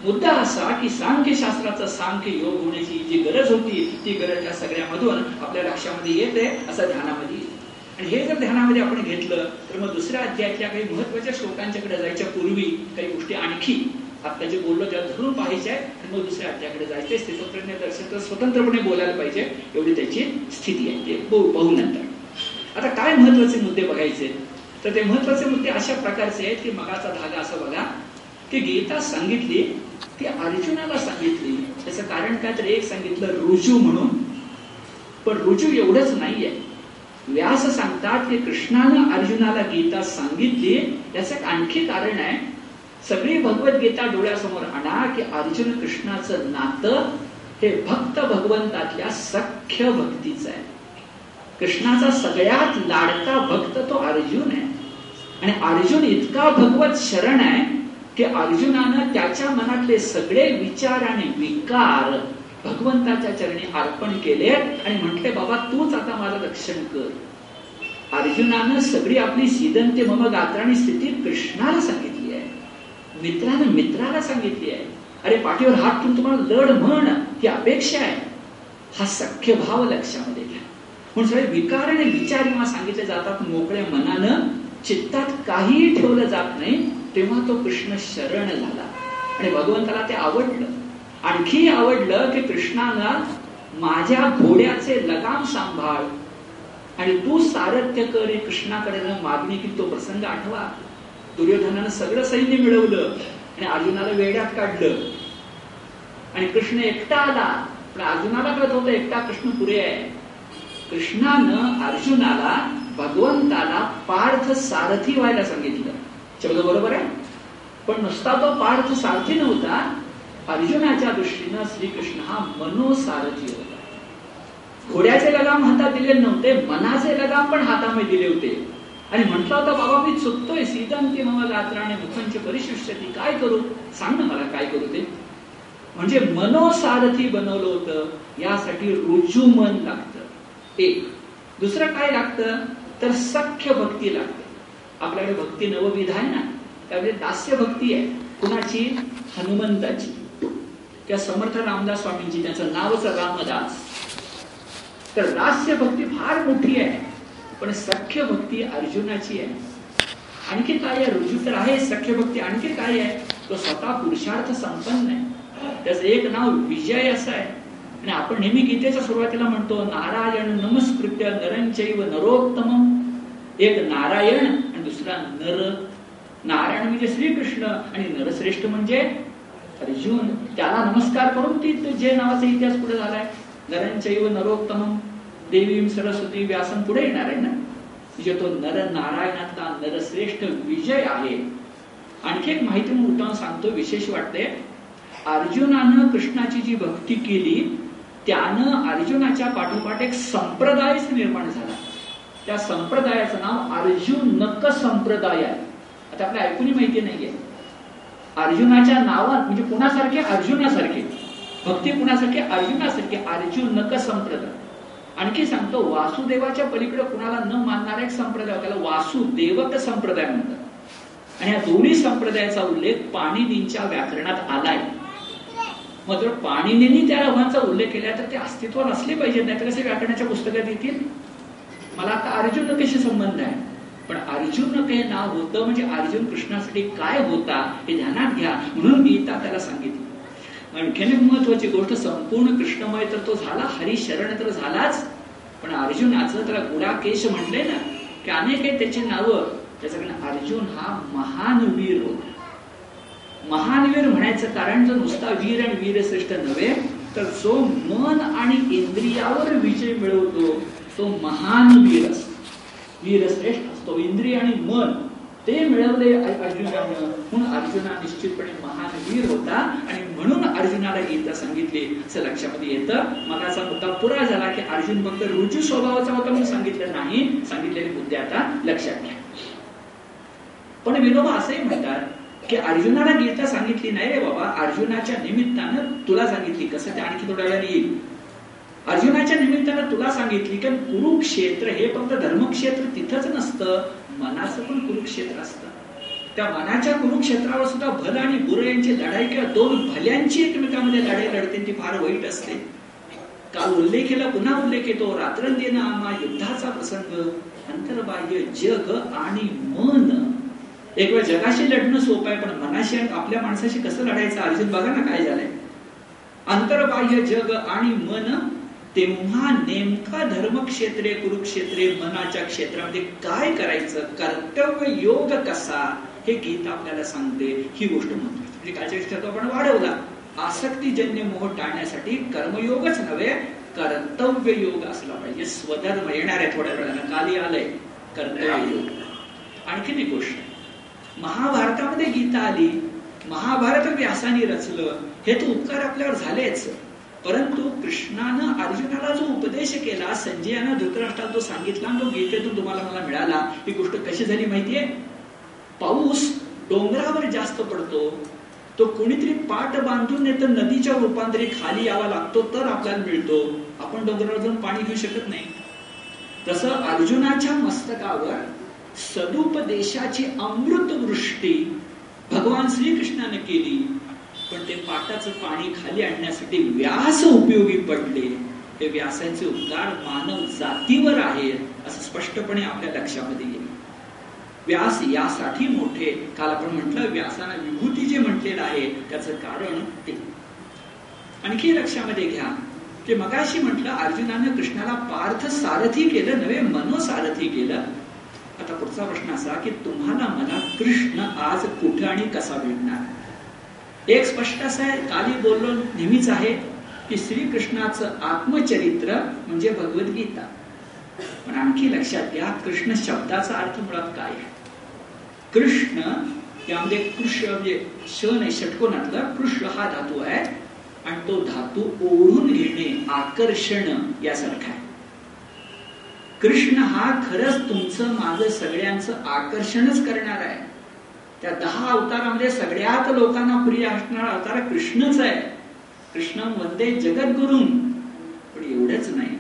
मुद्दा असा की सांख्य शास्त्राचा सांख्य योग होण्याची जी गरज होती ती गरज या सगळ्यामधून आपल्या लक्षामध्ये येते असं ध्यानामध्ये आणि हे जर ध्यानामध्ये आपण घेतलं तर मग दुसऱ्या अध्यायातल्या काही महत्त्वाच्या श्लोकांच्याकडे जायच्या पूर्वी काही गोष्टी आणखी आता जे बोललो त्या धरून पाहायचे आणि मग दुसऱ्या अध्यायाकडे जायचे स्थितप्रज्ञ दर्शन तर स्वतंत्रपणे बोलायला पाहिजे एवढी त्याची स्थिती आहे ते पाहू नंतर. आता काय महत्त्वाचे मुद्दे बघायचे? तर ते महत्त्वाचे मुद्दे अशा प्रकारचे आहेत की मगाचा धागा असं बघा की गीता सांगितली ती अर्जुनाला सांगितली. त्याचं कारण काय तर एक सांगितलं रुजू म्हणून. पण रुजू एवढंच नाहीये. व्यास सांगतात की कृष्णानं अर्जुनाला गीता सांगितली. याचं एक आणखी कारण आहे. सगळी भगवद्गीता डोळ्यासमोर आणा की अर्जुन कृष्णाचं नातं हे भक्त भगवंतातल्या सख्य भक्तीचं आहे. कृष्णाचा सगळ्यात लाडका भक्त तो अर्जुन आहे. आणि अर्जुन इतका भगवत शरण आहे की अर्जुनानं त्याच्या मनातले सगळे विचार आणि विकार भगवंताच्या चरणी अर्पण केले आणि म्हटले बाबा तूच आता माझं रक्षण कर. अर्जुनानं सगळी आपली सिदंते मम गात्राणी स्थिती कृष्णाला सांगितली आहे. मित्रानं मित्राला सांगितली आहे. अरे पाठीवर हात ठेवून तुम्हाला लढ म्हण ही अपेक्षा आहे. हा सख्य भाव लक्षामध्ये घ्या. म्हणून सगळे विकार आणि विचार जेव्हा सांगितले जातात मोकळ्या मनानं चित्तात काहीही ठेवलं जात नाही तेव्हा तो कृष्ण शरण झाला. आणि भगवंताला ते आवडलं. आणखी आवडलं की कृष्णाला माझ्या घोड्याचे लगाम सांभाळ आणि तू सारथ्य कर कृष्णाकडे मागणी की तो प्रसंग आठवा. दुर्योधनानं सगळं सैन्य मिळवलं आणि अर्जुनाला वेड्यात काढलं. आणि कृष्ण एकटा आला पण अर्जुनाला कळत होतं एकटा कृष्ण पुरे आहे. कृष्णानं अर्जुनाला भगवंताला पार्थ सारथी व्हायला सांगितलं. शब्द बरोबर आहे? पण नुसता तो पार्थ सारथी नव्हता अर्जुनाच्या दृष्टीनं श्रीकृष्ण हा मनोसारथी होता. घोड्याचे लगाम हातात दिले नव्हते मनाचे लगाम पण हातामध्ये दिले होते. आणि म्हटलं होतं बाबा मी चुकतोय सीतांती मम गात्राने मुखांचे परिशिष्यती काय करू? सांग ना मला काय करू ते. म्हणजे मनोसारथी बनवलं होतं यासाठी रुजू मन लागतं. एक. दुसरं काय लागतं? तर सख्य भक्ती लागते. आपल्याकडे भक्ती नवविध आहे ना त्यामध्ये दास्य भक्ती आहे. कुणाची? हनुमंताची. त्या समर्थ रामदास स्वामींची त्याचं नावच रामदास. तर दास्य भक्ती फार मोठी आहे पण सख्य भक्ती अर्जुनाची आहे. आणखी काय आहे? रुजू तर आहे सख्य भक्ती आणखी काय आहे? तो स्वतः पुरुषार्थ संपन्न आहे. त्याचं एक नाव विजय असं आहे. आणि आपण नेहमी गीतेच्या सुरुवातीला म्हणतो नारायण नमस्कृत्य नरंचैव नरोत्तम एक नारायण आणि दुसरा नर. नारायण म्हणजे श्रीकृष्ण आणि नरश्रेष्ठ म्हणजे अर्जुन त्याला नमस्कार करून ती जे नावाचा इतिहास पुढे झालाय. नरंचैव नरोत्तम देवी सरस्वती व्यासन पुढे येणार आहे ना? म्हणजे तो नर नारायणाचा नरश्रेष्ठ विजय आहे. आणखी एक माहिती मी उठावून सांगतो विशेष वाटते. अर्जुनानं कृष्णाची जी भक्ती केली त्यानं अर्जुनाच्या पाठोपाठ एक संप्रदायच निर्माण झाला. त्या संप्रदायाचं नाव अर्जुन नक संप्रदाय आहे. आता आपल्या ऐकून माहिती नाहीये. अर्जुनाच्या नावात म्हणजे कुणासारखे अर्जुनासारखे भक्ती कुणासारखे अर्जुनासारखे अर्जुन नक संप्रदाय. आणखी सांगतो वासुदेवाच्या पलीकडे कुणाला न मानणारा एक संप्रदाय त्याला वासुदेवक संप्रदाय म्हणतात. आणि या दोन्ही संप्रदायाचा उल्लेख पाणिनींच्या व्याकरणात आलाय. मात्र जर पाणिनींनी त्या रवांचा उल्लेख केला तर ते अस्तित्व नसले पाहिजे नाही तर कसे व्याकरणाच्या पुस्तकात येतील? मला आता अर्जुन कशी संबंध आहे. पण अर्जुन काही नाव होतं म्हणजे अर्जुन कृष्णासाठी काय होता हे ध्यानात घ्या. म्हणून मी त्याला सांगितलं. आणखीन एक महत्वाची गोष्ट संपूर्ण कृष्णमय तर तो झाला हरिशरण तर झालाच. पण अर्जुनाचं त्याला गुडाकेश म्हणले ना की अनेक आहेत त्याची नावं. त्याच्याकडे अर्जुन हा महान वीर होता. महान वीर म्हणायचं कारण जर नुसता वीर आणि वीरश्रेष्ठ नव्हे तर जो मन आणि इंद्रियावर विजय मिळवतो तो महान वीर असतो. वीरश्रेष्ठ असतो इंद्रिय आणि मन ते मिळवले अर्जुनानं. म्हणून अर्जुना निश्चितपणे महान वीर होता आणि म्हणून अर्जुनाला गीता सांगितली असं लक्षामध्ये येतं. मगाचा मुद्दा पुरा झाला की अर्जुन फक्त रुजू स्वभावाचा होता म्हणून सांगितलं नाही. सांगितलेले मुद्दे आता लक्षात घ्या. पण विनोबा असंही म्हणतात की अर्जुनाला गीता सांगितली नाही रे बाबा. अर्जुनाच्या निमित्तानं तुला सांगितली. कसं? ते आणखी थोड्या वेळाने येईल. अर्जुनाच्या निमित्तानं तुला सांगितली की कुरुक्षेत्र हे फक्त धर्मक्षेत्र तिथंच नसतं मनाचं पण कुरुक्षेत्र असतं. त्या मनाच्या कुरुक्षेत्रावर सुद्धा भल आणि बुर यांची लढाई किंवा दोन भल्यांची एकमेकांमध्ये लढाई लढते ती फार वाईट असते. काल उल्लेखीला पुन्हा उल्लेख येतो रात्रंदिन आम्हा युद्धाचा प्रसंग अंतर्बाह्य जग आणि मन. एक वेळ जगाशी लढणं सोपं आहे पण मनाशी आपल्या माणसाशी कसं लढायचं? अर्जुन बघा ना काय झालंय. अंतर्बाह्य जग आणि मन तेव्हा नेमका धर्मक्षेत्रे कुरुक्षेत्रे मनाच्या क्षेत्रामध्ये काय करायचं? कर्तव्य योग कसा? हे गीत आपल्याला सांगते. ही गोष्ट म्हणतो म्हणजे कालच्या क्षेत्रात आपण वाढवला. आसक्तीजन्य मोह टाळण्यासाठी कर्मयोगच नव्हे कर्तव्य योग असला पाहिजे. स्वधर्म येणार आहे थोड्या वेळानं काली आलंय. कर्तव्य योग आणखीन एक गोष्ट. महाभारतामध्ये गीता आली. महाभारत व्यासाने रचलं. हे तर उपकार आपल्यावर झालेच. परंतु कृष्णानं अर्जुनाला जो उपदेश केला संजयानं धृतराष्ट्राला तो सांगितला तो गीतेतून तुम्हाला मला मिळाला ही गोष्ट कशी झाली माहितीये? पाऊस डोंगरावर जास्त पडतो तो कुणीतरी पाट बांधून नाही तर नदीच्या रूपांतरी खाली यावा लागतो तर आपल्याला मिळतो. आपण डोंगरावर जाऊन पाणी घेऊ शकत नाही. तसं अर्जुनाच्या मस्तकावर सदुपदेशाची अमृतवृष्टी भगवान श्रीकृष्णाने केली. पण ते पाटाचं पाणी खाली आणण्यासाठी व्यास उपयोगी पडले. ते व्यासाचे उपकार मानव जातीवर आहेत असं स्पष्टपणे आपल्या लक्षामध्ये येईल. व्यास यासाठी मोठे. काल आपण म्हटलं व्यासाना विभूती जे म्हटलेलं आहे त्याचं कारण ते. आणखी लक्षामध्ये घ्या की मगाशी म्हटलं अर्जुनानं कृष्णाला पार्थ सारथी केलं नव्हे मनोसारथी केलं. आता पुढचा प्रश्न असा की तुम्हाला मला कृष्ण आज कुठे आणि कसा भेटणार एक स्पष्ट असं आहे काली बोललो नेहमीच आहे की श्रीकृष्णाचं आत्मचरित्र म्हणजे भगवद्गीता. पण आणखी लक्षात घ्या कृष्ण शब्दाचा अर्थ मुळात काय आहे? कृष्ण यामध्ये कृष्ण म्हणजे श नाही षटकोनातला कृष्ण हा धातू आहे आणि तो धातू ओढून घेणे आकर्षण यासारखा आहे. कृष्ण हा खरंच तुमचं माझं सगळ्यांचं आकर्षणच करणार आहे. त्या दहा अवतारामध्ये सगळ्यात लोकांना प्रिय असणारा अवतार कृष्णच आहे. कृष्ण वंदे जगद्गुरून पण एवढंच नाही.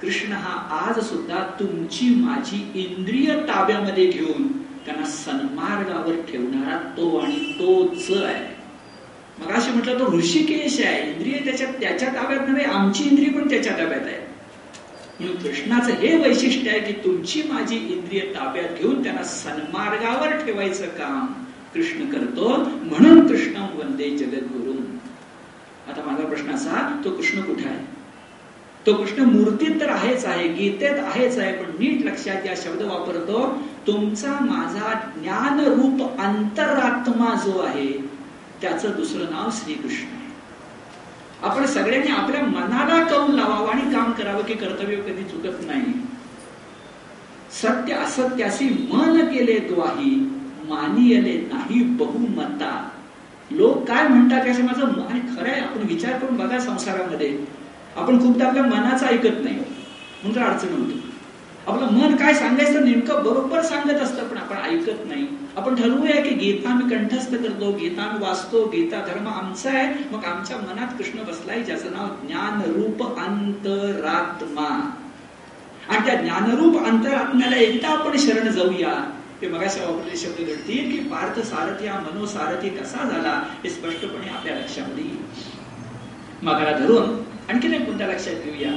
कृष्ण हा आज सुद्धा तुमची माझी इंद्रिय ताब्यामध्ये घेऊन त्यांना सन्मार्गावर ठेवणारा तो आणि तोच आहे. मग असे म्हटलं तो ऋषिकेश आहे. इंद्रिय त्याच्या त्याच्या ताब्यात नव्हे आमची इंद्रिय पण त्याच्या ताब्यात आहे. म्हणून कृष्णाचं हे वैशिष्ट्य आहे की तुमची माझी इंद्रिय ताब्यात घेऊन त्यांना सन्मार्गावर ठेवायचं काम कृष्ण करतो. म्हणून कृष्ण वंदे जगद्गुरु. आता माझा प्रश्न असा तो कृष्ण कुठे आहे? तो कृष्ण मूर्तीत तर आहेच आहे गीतेत आहेच आहे पण नीट लक्षात या शब्द वापरतो. तुमचा माझा ज्ञान रूप अंतरात्मा जो आहे त्याचं दुसरं नाव श्रीकृष्ण. आपण सगळ्यांनी आपल्या मनाला कौल लावावं आणि काम करावं की कर्तव्य कधी चुकत नाही. सत्य असत्याशी मन केले द्वाही मानियले नाही बहुमता. लोक काय म्हणतात याचं माझं आणि खरंय आहे आपण विचार करून बघा संसारामध्ये. आपण खूपदा आपल्या मनाचं ऐकत नाही. म्हणून तर अडचण होतो. आपलं मन काय सांगायचं नेमकं बरोबर सांगत असतं पण आपण ऐकत नाही. आपण ठरवूया की गीता आम्ही कंठस्थ करतो गीता आम्ही वाचतो गीता धर्म आमचा आहे मग आमच्या मनात कृष्ण बसलाय ज्याचं नाव ज्ञानरूप अंतरात्मा. आणि त्या ज्ञानरूप अंतरात्म्याला एकदा आपण शरण जाऊया. ते मगाशी वापरले शब्द घडतील की पार्थ सारथी हा मनोसारथी कसा झाला हे स्पष्टपणे आपल्या लक्षामध्ये येईल. मगाला धरून आणखीन एक कोणत्या लक्षात घेऊया.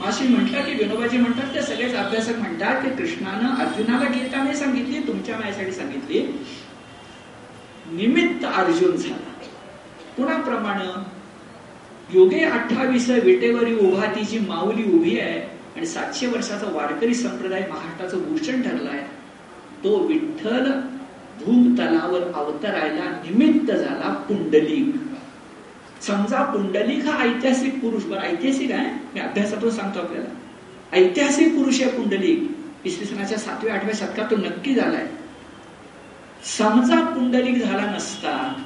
माशी म्हटलं की विनोबाजी म्हणतात ते सगळेच अभ्यासक म्हणतात की कृष्णानं अर्जुनाला गीता नाही सांगितली तुमच्या माझ्यासाठी सांगितली. निमित्त अर्जुन झाला. कुणाप्रमाणे? योगे अठ्ठावीस विटेवरी उभा ती जी माऊली उभी आहे आणि सातशे वर्षाचा वारकरी संप्रदाय महाराष्ट्राचं भूषण ठरलाय तो विठ्ठल भूतलावर अवतरायला निमित्त झाला पुंडलिक. समजा पुंडलिक हा ऐतिहासिक पुरुष बरं ऐतिहासिक आहे? मी अभ्यासातून सांगतो आपल्याला. ऐतिहासिक पुरुष आहे पुंडलिक. इसवी सनाच्या सातव्या आठव्या शतकात तो नक्की झालाय. समजा पुंडलिक झाला नसता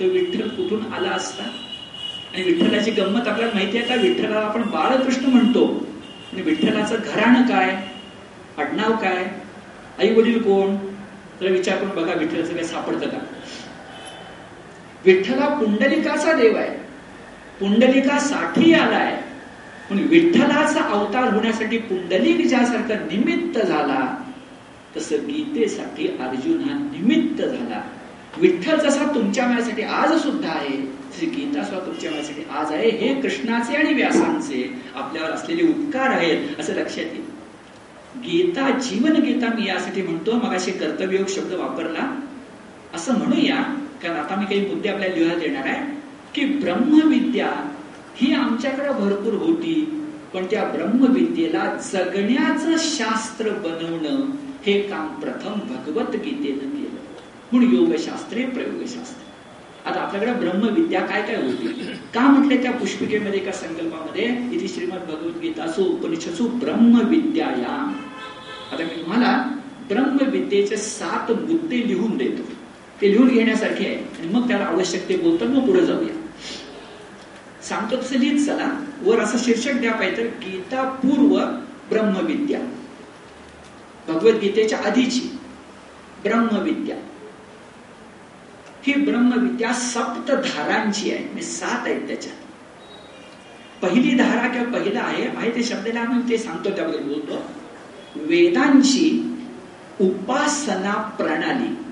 तो विठ्ठल कुठून आला असता? आणि विठ्ठलाची गंमत आपल्याला माहिती आहे का? विठ्ठलाला आपण बाळकृष्ण म्हणतो. आणि विठ्ठलाचं घराणं काय? आडनाव काय? आई वडील कोण? तर विचार करून बघा विठ्ठलाचं काय सापडतं का? विठ्ठला पुंडलिकाचा देव आहे. पुंडलिकासाठी आलाय. पण विठ्ठलाचा अवतार होण्यासाठी पुंडलिक ज्यासारखा निमित्त झाला तसं गीतेसाठी अर्जुन हा निमित्त झाला. विठ्ठल जसा तुमच्या माझ्यासाठी आज सुद्धा आहे तशी गीता सुद्धा तुमच्या माझ्यासाठी आज आहे. हे कृष्णाचे आणि व्यासांचे आपल्यावर असलेले उपकार आहेत असं लक्षात येईल. गीता जीवन गीता मी यासाठी म्हणतो मग असे कर्तव्ययोग शब्द वापरला. असं म्हणूया कारण आता मी काही मुद्दे आपल्याला लिहायला देणार आहे की ब्रह्मविद्या ही आमच्याकडे भरपूर होती पण त्या ब्रह्मविद्येला जगण्याचं शास्त्र बनवणं हे काम प्रथम भगवद्गीतेनं केलं. म्हणून योगशास्त्रे प्रयोगशास्त्र. आता आपल्याकडे ब्रह्मविद्या काय काय होती? का म्हटले त्या पुष्पिकेमध्ये एका संकल्पामध्ये? इथे श्रीमद भगवद्गीतासो उपनिषदसो ब्रह्मविद्याया. आता मी तुम्हाला ब्रह्मविद्येचे सात मुद्दे लिहून देतो. ते लिहून घेण्यासारखे आहे. आणि मग त्याला आवश्यक ते बोलतात मग पुढे जाऊया. सांगतो तसं लिहित चला. वर असं शीर्षक द्या पाहिजे तर गीता पूर्व ब्रह्मविद्या. भगवद्गीतेच्या आधीची ब्रह्मविद्या. ही ब्रह्मविद्या सप्त धारांची आहे. म्हणजे सात आहेत त्याच्यात. पहिली धारा किंवा पहिला आहे आहे ते शब्दाला? आम्ही ते सांगतो त्याबद्दल बोलतो. वेदांची उपासना प्रणाली.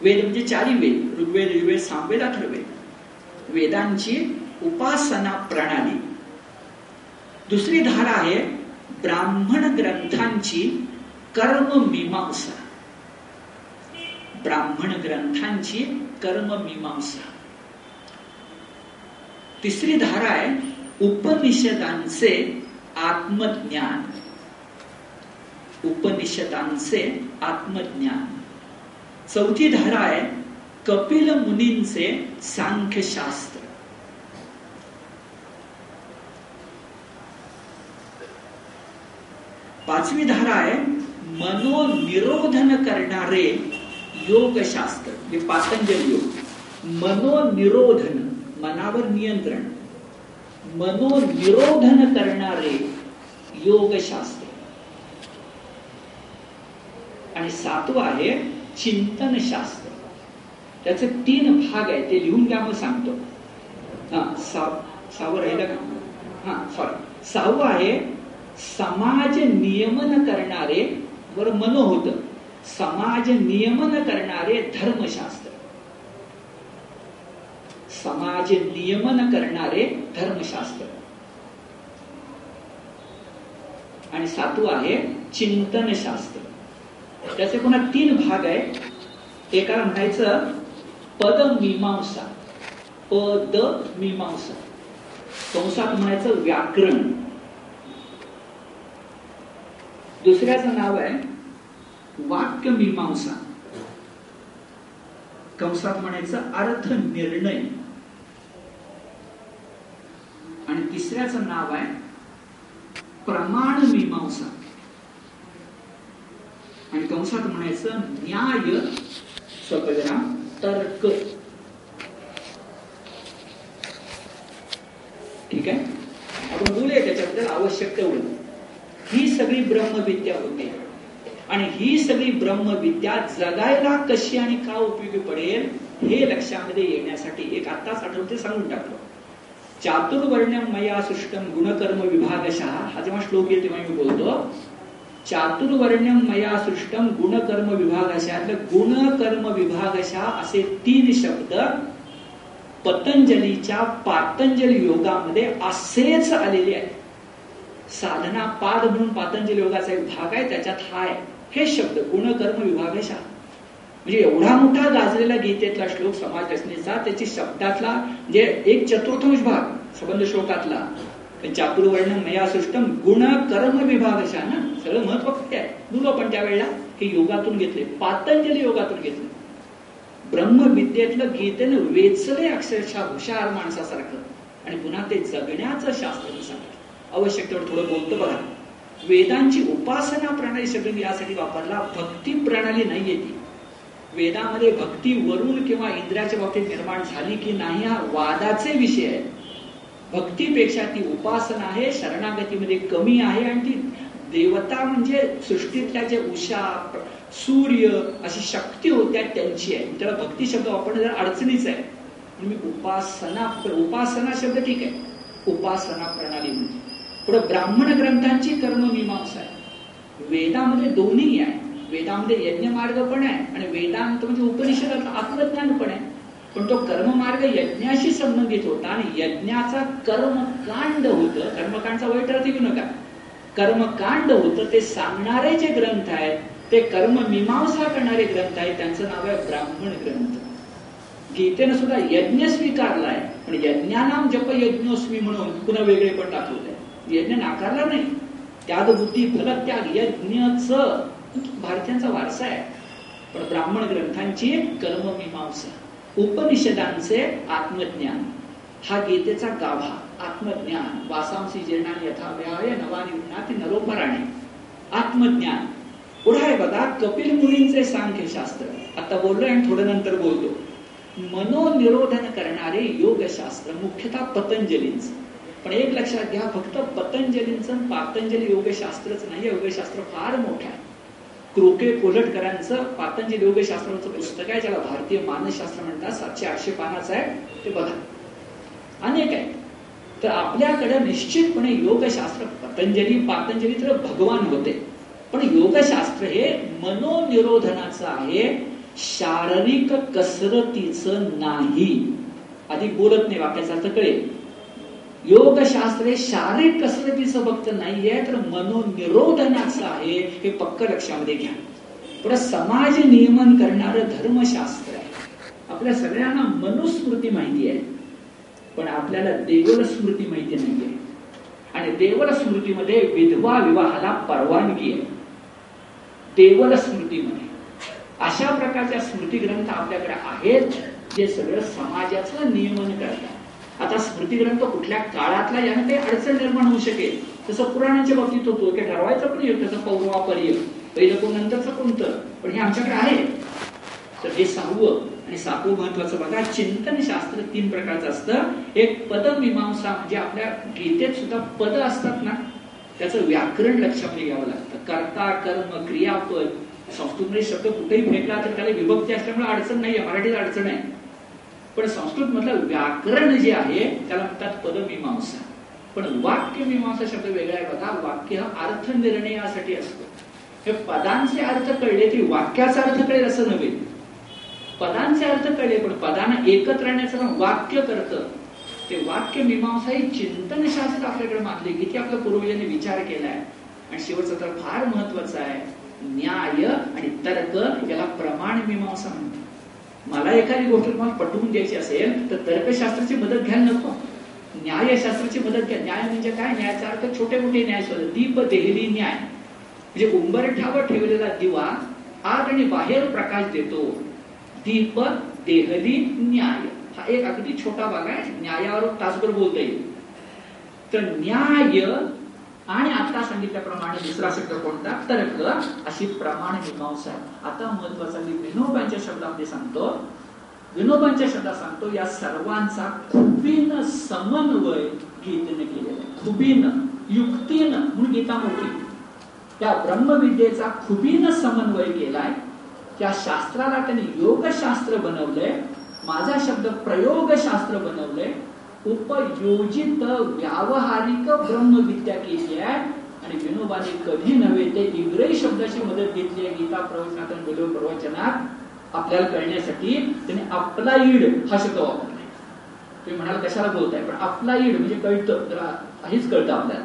वेद म्हणजे चारी वेद ऋग्वेद ऋग्वेद सामवेद अथर्वेद वेदांची उपासना प्रणाली. दुसरी धारा आहे ब्राह्मण ग्रंथांची कर्म मीमांसा ब्राह्मण ग्रंथांची कर्म मीमांसा तिसरी धारा आहे उपनिषदांचे आत्मज्ञान. उपनिषदांचे आत्मज्ञान. चौथी धारा आहे कपिल मुनींचे सांख्यशास्त्र पाचवी धारा आहे मनोनिरोधन करणारे योगशास्त्र म्हणजे पातंजल योग। मनोनिरोधन मनावर नियंत्रण। मनोनिरोधन करणारे योगशास्त्र आणि सातवं आहे चिंतन शास्त्र त्याचे तीन भाग आहे ते लिहून घ्या मग सांगतो. हा सहावं राहिलं का? हा सॉरी सहावं आहे समाज नियमन करणारे वर मनो होत. समाज नियमन करणारे धर्मशास्त्र. समाज नियमन करणारे धर्मशास्त्र. आणि सातवं आहे चिंतनशास्त्र. त्याचे पुन्हा तीन भाग आहे एका म्हणायचं पद मीमांसा पद मीमांसा कंसात म्हणायचं व्याकरण. दुसऱ्याचं नाव आहे वाक्य मीमांसा कंसात म्हणायचं अर्थ निर्णय. आणि तिसऱ्याचं नाव आहे प्रमाण मीमांसा आणि कंसात म्हणायचं न्याय स्वतः तर्क. ठीक आहे? आपण बोलूया त्याच्याबद्दल आवश्यक तेवढं ही सगळी ब्रह्मविद्या होती. आणि ही सगळी ब्रह्मविद्या जगायला कशी आणि का उपयोगी पडेल हे लक्षामध्ये येण्यासाठी एक आत्ताच आठवते सांगून टाकलो चातुर्वर्ण्यम मया सृष्टम गुणकर्म विभागशः. हा जेव्हा श्लोक येते तेव्हा मी बोलतो. चातुर्वर्ण्यम मया सृष्टम गुणकर्म विभागशा. गुणकर्म विभागशा असे तीन शब्द पतंजलीच्या पातंजल योगामध्ये असेच आलेले आहेत. साधना पाद म्हणून पातंजली योगाचा एक भाग आहे त्याच्यात हा आहे. हे शब्द गुणकर्म विभागशा. म्हणजे एवढा मोठा गाजलेला गीतेतला श्लोक समाज रचनेचा त्याची शब्दातला म्हणजे एक चतुर्थांश भाग संबंध श्लोकातला. चातुर्वर्ण मया सृष्टम गुण कर्म विभागशा ना सगळं महत्त्व आहे. बोलू आपण त्यावेळेला हे योगातून घेतले पातंजली योगातून घेतले. ब्रह्मविद्येतलं गीतेनं वेचले अक्षरशः हुशार माणसासारखं. आणि पुन्हा ते जगण्याचं शास्त्र सांगितलं आवश्यक तेवढं थोडं बोलतो बघा. वेदांची उपासना प्रणाली शब्द यासाठी वापरला भक्ती प्रणाली नाहीये ती. वेदामध्ये भक्ती वरून किंवा इंद्राच्या बाबतीत निर्माण झाली की नाही हा वादाचे विषय आहे. भक्तीपेक्षा ती उपासना आहे शरणागतीमध्ये कमी आहे आणि ती देवता म्हणजे सृष्टीतल्या जे उषा सूर्य अशी शक्ती होत्या त्यांची आहे. त्याला भक्ती शब्द वापरणं जर अडचणीच आहे. मी उपासना उपासना शब्द ठीक आहे. उपासना प्रणाली म्हणजे. पुढे ब्राह्मण ग्रंथांची कर्ममीमांसा आहे. वेदामध्ये दोन्ही आहे. वेदामध्ये यज्ञ मार्ग पण आहे आणि वेदांत म्हणजे उपनिषदात आत्मज्ञान पण आहे. पण तो कर्ममार्ग यज्ञाशी संबंधित होता आणि यज्ञाचा कर्मकांड होतं. कर्मकांडचा वाईट अर्थ घेऊ नका. कर्मकांड होतं ते सांगणारे जे ग्रंथ आहेत ते कर्म मीमांसा करणारे ग्रंथ आहेत त्यांचं नाव आहे ब्राह्मण ग्रंथ. गीतेनं सुद्धा यज्ञ स्वीकारलाय पण यज्ञानाम जप यज्ञोस्मी म्हणून पुन्हा वेगळे पण दाखवलंय. यज्ञ नाकारला नाही. त्याग बुद्धी फलत्याग यज्ञच. भारतीयांचा वारसा आहे. पण ब्राह्मण ग्रंथांची कर्ममीमांसा. उपनिषदांचे आत्मज्ञान. हा गीतेचा गाभा आत्मज्ञान. वासांशी जीर्णा यथा व्याय नवानी नरोपराणे. आत्मज्ञान. पुढे आहे बघा कपिल मुनींचे सांख्य शास्त्र आता बोललोय आणि थोडं नंतर बोलतो. मनोनिरोधन करणारे योगशास्त्र मुख्यतः पतंजलींच. पण एक लक्षात घ्या फक्त पतंजलींचं पातंजली योगशास्त्रच नाही योगशास्त्र फार मोठं आहे. क्रोके कोलटकरांचं पातंजी योगशास्त्राचं पुस्तक आहे ज्याला भारतीय मानसशास्त्र म्हणतात. सातशे आठशे पानाचं आहे. ते बघा. अनेक आहे. तर आपल्याकडे निश्चितपणे योगशास्त्र पतंजली पातंजली तर भगवान होते. पण योगशास्त्र हे मनोनिरोधनाचं आहे. शारीरिक कसरतीचं नाही. आधी बोलत नाही वाक्याचा अर्थ कळेल. योगशास्त्र हे शारीरिक कसरतीचं फक्त नाहीये तर मनोनिरोधनाचं आहे हे पक्क लक्षामध्ये घ्या. पण समाज नियमन करणारं धर्मशास्त्र आहे. आपल्या सगळ्यांना मनुस्मृती माहिती आहे पण आपल्याला देवल स्मृती माहिती नाहीये. आणि देवल स्मृतीमध्ये विधवा विवाहाला परवानगी आहे. देवल स्मृतीमध्ये अशा प्रकारच्या स्मृती ग्रंथ आपल्याकडे आहेत जे सगळं समाजाचं नियमन करतात. आता स्मृतिग्रंथ कुठल्या काळातला यानं काही अडचण निर्माण होऊ शकेल तसं पुराणांच्या बाबतीत होतो की ठरवायचं पण येईल त्याचं पौर्वापर्य पहिलं कोण नंतरचं कोणतं? पण हे आमच्याकडे आहे. तर हे सहावं आणि सातवं महत्वाचं बघा चिंतन शास्त्र तीन प्रकारचं असतं. एक पद मीमांसा म्हणजे आपल्या गीतेत सुद्धा पद असतात ना त्याचं व्याकरण लक्षामध्ये घ्यावं लागतं. कर्ता कर्म क्रियापद संस्कृतमध्ये शब्द कुठेही फेकला तर त्याला विभक्ती असल्यामुळे अडचण नाही आहे मराठीत अडचण आहे. पण संस्कृत मधलं व्याकरण जे आहे त्याला म्हणतात पदमीमांसा. पण वाक्य मीमांसा शब्द वेगळा आहे बघा. वाक्य हा अर्थ निर्णयासाठी असतो. हे पदांचे अर्थ कळले की वाक्याचा अर्थ कळेल असं नव्हे. पदांचे अर्थ कळले पण पदांना एकत्र आणण्याचं काम वाक्य करतं. ते वाक्य मीमांसा ही चिंतन शास्त्र आपल्याकडे मानले किती आपल्या पूर्वजांनी विचार केलाय. आणि शेवटचा तर फार महत्त्वाचा आहे. न्याय आणि तर्क याला प्रमाण मीमांसा म्हणतात. मला एखादी गोष्ट तुम्हाला पटवून द्यायची असेल तर तर्कशास्त्राची मदत घ्यायला नको. न्यायशास्त्राची मदत घ्या. न्याय म्हणजे काय? न्यायाचा अर्थ छोटे मोठे न्याय शोध दीप देहली न्याय. म्हणजे उंबरठ्यावर ठेवलेला दिवा आत आणि बाहेर प्रकाश देतो. दीप देहली न्याय. हा एक अगदी छोटा भाग आहे. न्यायावर तासभर बोलता येईल. तर न्याय आणि आता सांगितल्याप्रमाणे दुसरा शब्द कोणता? तर्क अशी प्रमाण मीमांसा आहे. आता महत्त्वाचा मी विनोबांच्या शब्दामध्ये सांगतो. विनोबांच्या शब्दात सांगतो या सर्वांचा खुबीन समन्वय गीतेने केलेला आहे. खुबीन युक्तीनं म्हणून गीता मोठी. त्या ब्रह्मविद्येचा खुबीन समन्वय केलाय. त्या शास्त्राला त्यांनी योगशास्त्र बनवलंय. माझा शब्द प्रयोगशास्त्र बनवलंय. उपयोजित व्यावहारिक ब्रह्मविद्या केली आहे. आणि विनोबाने कधी नव्हे ते इंग्रजी शब्दाची मदत घेतली आहे. गीता प्रवचनात आणि प्रवचनात आपल्याला कळण्यासाठी त्यांनी ईड हा शब्द वापरला तुम्ही म्हणाल कशाला बोलताय? पण अप्लाइड म्हणजे कळतं. तर हेच कळतं आपल्याला.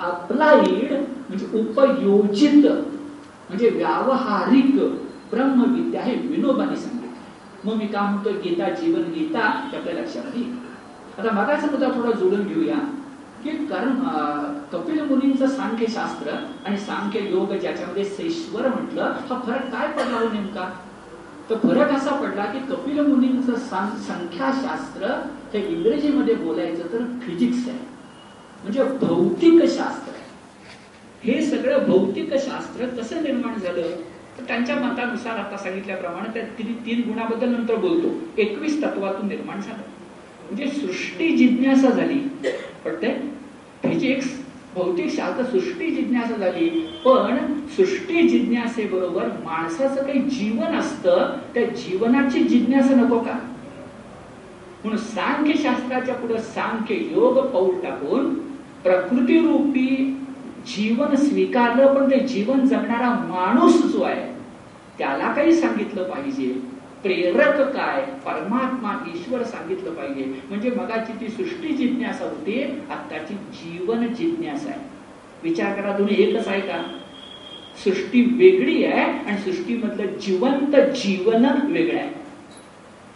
अप्लाइड म्हणजे उपयोजित म्हणजे व्यावहारिक ब्रह्मविद्या हे विनोबाने सांगितलं मग मी काय म्हणतोय? गीता जीवन गीता आपल्या लक्षात येईल आता मगाचा मुद्दा थोडा जोडून घेऊया. की कारण कपिल मुनींचं सांख्य शास्त्र आणि सांख्य योग ज्याच्यामध्ये सेश्वर म्हटलं हा फरक काय पडला हो नेमका? तर फरक असा पडला की कपिल मुनींचं संख्याशास्त्र हे इंग्रजीमध्ये बोलायचं तर फिजिक्स आहे. म्हणजे भौतिक शास्त्र आहे. हे सगळं भौतिक शास्त्र कसं निर्माण झालं? तर त्यांच्या मतानुसार आता सांगितल्याप्रमाणे त्या तीन तीन गुणाबद्दल नंतर बोलतो. एकवीस तत्वातून निर्माण झालं. म्हणजे सृष्टी जिज्ञासा झाली. पडते फिजिक्स भौतिक शास्त्र सृष्टी जिज्ञासा झाली. पण सृष्टी जिज्ञासेबरोबर माणसाचं काही जीवन असतं त्या जीवनाची जिज्ञासा नको का? म्हणून सांख्य शास्त्राच्या पुढे सांख्य योग पाऊल टाकून प्रकृती रूपी जीवन स्वीकारलं पण ते जीवन जगणारा माणूस जो आहे त्याला काही सांगितलं पाहिजे. प्रेरक काय? परमात्मा ईश्वर सांगितलं पाहिजे. म्हणजे मगाची ती सृष्टी जिज्ञासा होती आत्ताची जीवन जिज्ञासा आहे. विचार करा दोन्ही एकच आहे का? सृष्टी वेगळी आहे आणि सृष्टीमधलं जिवंत जीवन वेगळं आहे.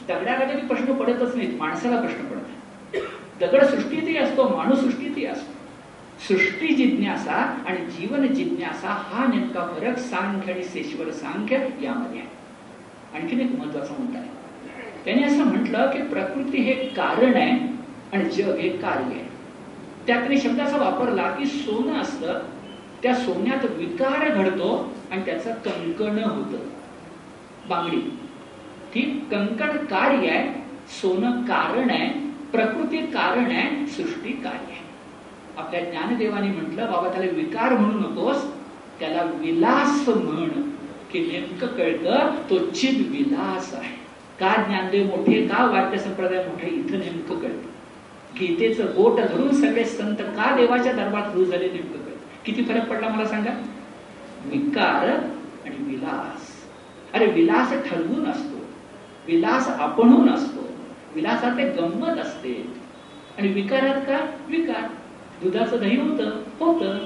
दगडाला कधी प्रश्न पडतच नाहीत माणसाला प्रश्न पडत दगड सृष्टीतही असतो माणूस सृष्टीतही असतो. सृष्टी जिज्ञासा आणि जीवन जिज्ञासा हा नेमका फरक सांख्य आणि सेश्वर सांख्य यामध्ये आहे. आणखीन एक महत्त्वाचा मुद्दा आहे. त्याने असं म्हटलं की प्रकृती हे कारण आहे आणि जग हे कार्य आहे. त्यात शब्दाचा वापरला की सोनं असतं त्या सोन्यात विकार घडतो आणि त्याचं कंकण होत. बांगडी. ठीक कंकण कार्य आहे सोनं कारण आहे प्रकृती कारण आहे सृष्टी कार्य आहे. आपल्या ज्ञानदेवाने म्हटलं बाबा त्याला विकार म्हणू नकोस त्याला विलास म्हण. की नेमकं कळतं तो चिद विलास आहे. का ज्ञानदेव मोठे का वाक्य संप्रदाय मोठे इथं नेमकं कळतं. गीतेचं बोट धरून सगळे संत का देवाच्या दरबार सुरू झाले नेमकं कळतं. किती फरक पडला मला सांगा? विकार आणि विलास. अरे विलास ठरवून असतो. विलास आपणहून असतो. विलासात ते गंमत असते. आणि विकारात का? विकार. दुधाचं दही होतं होतं.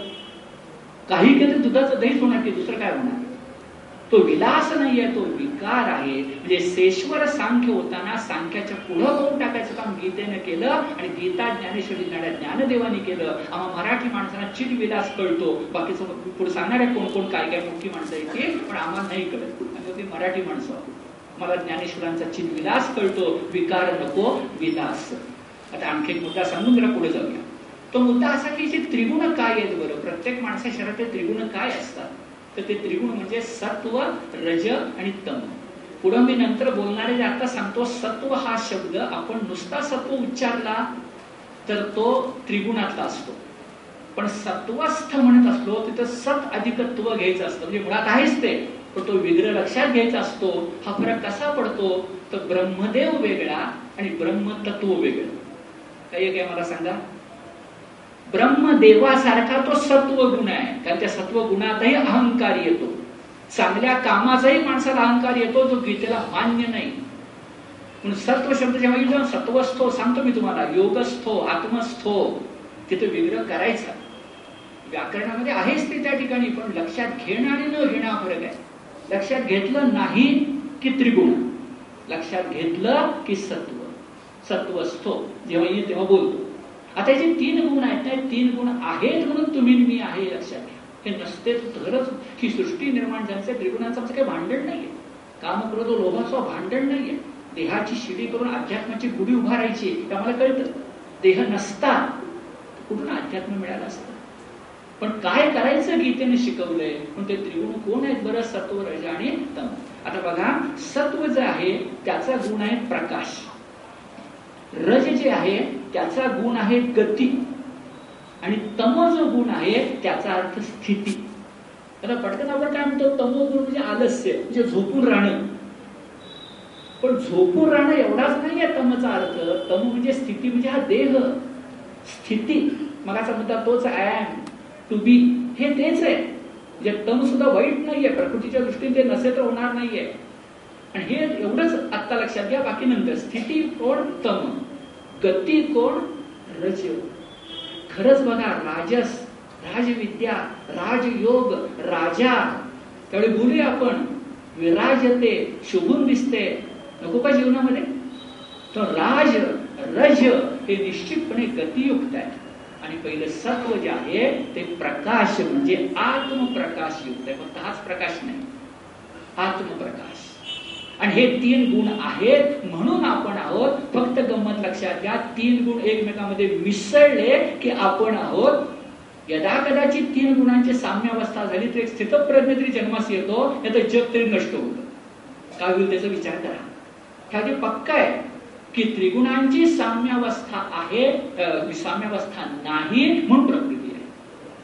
काही केलं दुधाचं दहीच होणार की दुसरं काय होणार? तो विलास नाहीये तो विकार आहे. म्हणजे सेश्वर सांख्य होताना सांख्याच्या पुढं करून टाकायचं काम गीतेने केलं आणि गीता ज्ञानेश्वरी ज्ञान ज्ञानदेवाने केलं. आम्हा मराठी माणसांना चिड विलास कळतो. बाकीचं पुढे सांगणारे कोण कोण काय काय मोठी माणसं येतील पण आम्हाला नाही कळत. आम्ही मराठी माणसं. मला ज्ञानेश्वरांचा चिड विलास कळतो. विकार नको विलास. आता आणखी एक मुद्दा सांगून जरा पुढे जाऊया. तो मुद्दा असा की जे त्रिगुण काय आहेत बरं? प्रत्येक माणसा शहरात त्रिगुण काय असतात? तर ते त्रिगुण म्हणजे सत्व रज आणि तम. पुढं मी नंतर बोलणारे आता सांगतो सत्व हा शब्द आपण नुसता सत्व उच्चारला तर तो त्रिगुणातला असतो. पण सत्वस्थ म्हणत असलो तिथं सत अधिकत्व घ्यायचं असतं. म्हणजे मुळात आहेच ते पण तो विग्रह लक्षात घ्यायचा असतो. हा फरक कसा पडतो? तर ब्रह्मदेव वेगळा आणि ब्रह्मतत्व वेगळं. काही काय मला सांगा? ब्रह्मदेवासारखा तो सत्व गुण आहे. कारण त्या सत्व गुणातही अहंकार येतो. चांगल्या कामाचाही माणसाला अहंकार येतो जो गीतेला मान्य नाही. म्हणून सत्व शब्द जेव्हा येईल सत्वस्थो सांगतो मी तुम्हाला योगस्थो आत्मस्थो तिथे विग्रह करायचा. व्याकरणामध्ये आहेच ते त्या ठिकाणी पण लक्षात घेणं आणि न घेणं हा फरक आहे. लक्षात घेतलं नाही की त्रिगुण. लक्षात घेतलं की सत्व. सत्वस्थो. जेव्हा येईल तेव्हा बोलतो. आता जे तीन गुण आहेत ते तीन गुण आहेत म्हणून तुम्ही मी आहे लक्षात घ्या हे नसते तरच ही सृष्टी निर्माण झाली त्रिगुणाचं आमचं काही भांडण नाहीये. काम करतो लोभाचं भांडण नाहीये. देहाची शिडी करून अध्यात्माची गुढी उभारायची हे आम्हाला कळतं. देह नसता कुठून अध्यात्म मिळालं असतं? पण काय करायचं गीतेने शिकवलंय? पण ते त्रिगुण कोण आहेत बरं? सत्व रज आणि तम. आता बघा सत्व जे आहे त्याचा गुण आहे प्रकाश. रज जे आहे त्याचा गुण आहे गती. आणि तम जो गुण आहे त्याचा अर्थ स्थिती. आता पटकन आपण काय म्हणतो? तमो गुण म्हणजे आलस्य म्हणजे झोपून राहणं. पण झोपून राहणं एवढाच नाहीये तमचा अर्थ. तम म्हणजे स्थिती म्हणजे हा देह. स्थिती. मगाचा मुद्दा तोच आय एम टू बी हे तेच आहे. म्हणजे तम सुद्धा वाईट नाहीये. प्रकृतीच्या दृष्टीने ते नसे तर होणार नाहीये. आणि हे एवढंच आत्ता लक्षात घ्या. बाकी नंतर. स्थिती कोण? तम. गती कोण? रज खरंच बघा राजस राजविद्या राजयोग राजा. त्यावेळी बोलूया आपण विराजते शोभून दिसते. नको का जीवनामध्ये? तर राज रज हे निश्चितपणे गतियुक्त आहे आणि पहिलं सत्व जे आहे ते प्रकाश म्हणजे आत्मप्रकाशयुक्त आहे. फक्त हाच प्रकाश नाही. आत्मप्रकाश. आणि हे तीन गुण आहेत म्हणून आपण आहोत. फक्त गंमत लक्षात घ्या. तीन गुण एकमेकांमध्ये मिसळले की आपण आहोत. यदा कदाचित तीन गुणांची साम्यावस्था झाली तर एक स्थितप्रज्ञ तरी जन्मास येतो तर जग तरी नष्ट होत. काय होईल त्याचा विचार करा. ह्या पक्का आहे की त्रिगुणांची साम्यावस्था आहे साम्यावस्था नाही म्हणून प्रकृती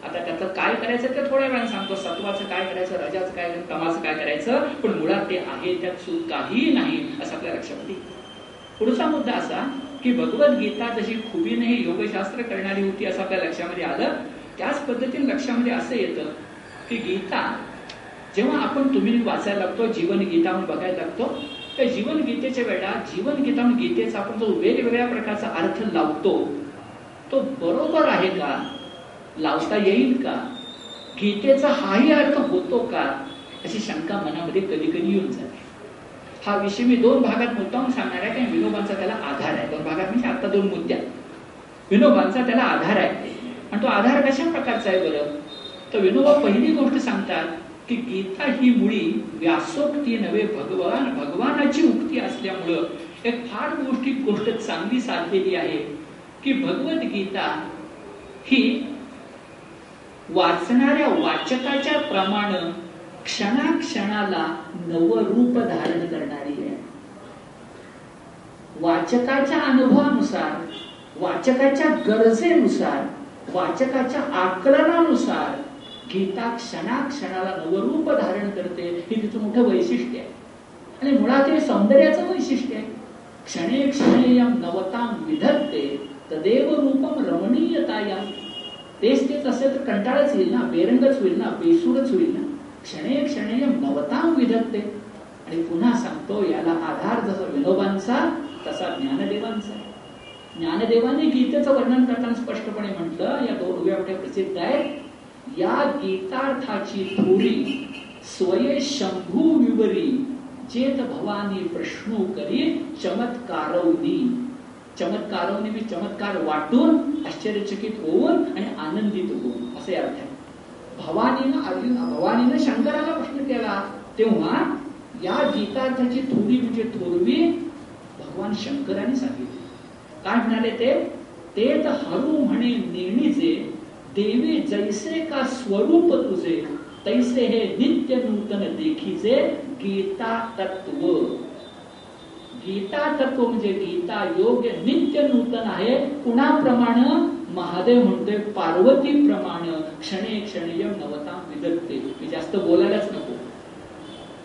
आता त्याचं काय करायचं ते थोड्या वेळाने सांगतो. सत्वाचं काय करायचं रजाचं काय तमाचं काय करायचं पण मुळात ते आहे त्यात चूक काहीही नाही असं आपल्या लक्षात येईल. पुढचा मुद्दा असा की भगवद्गीता जशी खुबीने योगशास्त्र करणारी होती असं आपल्या लक्षामध्ये आलं त्याच पद्धतीने लक्षामध्ये असं येतं की गीता जेव्हा आपण तुम्ही वाचायला लागतो जीवन गीता म्हणून बघायला लागतो त्या जीवन गीतेच्या वेळा जीवन गीता गीतेचा आपण जो वेगवेगळ्या प्रकारचा अर्थ लावतो तो बरोबर आहे का? लावता येईल का? गीतेचा हाही अर्थ होतो का? अशी शंका मनामध्ये कधी कधी येऊन जाते. हा विषय मी दोन भागात मुद्दाम सांगणार आहे कारण विनोबांचा त्याला आधार आहे. दोन भागात म्हणजे आता दोन मुद्द्या विनोबांचा त्याला आधार आहे. आणि तो आधार कशा प्रकारचा आहे बरं? तर विनोबा पहिली गोष्ट सांगतात की गीता ही मुळी व्यासोक्ती नव्हे भगवान भगवानाची उक्ती असल्यामुळं एक फार मोठी गोष्ट चांगली साधलेली आहे की भगवद्गीता ही वाचणाऱ्या वाचकाच्या प्रमाण क्षणाक्षणाला नवरूप धारण करणारी आहे. वाचकाच्या अनुभवानुसार वाचकाच्या गरजेनुसार वाचकाच्या आकलनानुसार गीता क्षणाक्षणाला नवरूप धारण करते हे तिचं मोठं वैशिष्ट्य आहे. आणि मुळात हे सौंदर्याचं वैशिष्ट्य आहे. क्षणे क्षणे नवताम विधत्ते तदेव रूपम रमणीयताया तेच तेच असेल तर कंटाळच येईल ना बेरंगच होईल ना बेसूरच होईल ना. क्षणे क्षणे नवताम विधत्ते आणि पुन्हा सांगतो याला आधार जसा विनोबांचा तसा ज्ञानदेवांचा. ज्ञानदेवाने गीतेचं वर्णन करताना स्पष्टपणे म्हटलं या दोन उभ्या प्रसिद्ध आहेत? या गीतार्थाची थोडी स्वये शंभू विवरी चेत भवानी प्रश्नो करी चमत्कारवनी चमत्कारवनी मी चमत्कार वाटून आश्चर्यचकित होऊन आणि आनंदित होऊन असे अर्थ आहे. भवानीनं अर्जुन भवानीनं शंकराला प्रश्न केला तेव्हा या गीतार्थाची थोडी म्हणजे थोरवी भगवान शंकराने सांगितली. काय म्हणाले ते? ते हरू म्हणे नेणीचे देवी जैसे का स्वरूप तुझे तैसे हे नित्य नूतन देखीचे गीता तत्व. गीता तत्व म्हणजे गीता योग्य नित्य नूतन आहे. कुणाप्रमाणे? महादेव म्हणतोय पार्वती प्रमाण क्षणे क्षणेयम नवता विदगते मी जास्त बोलायलाच नको.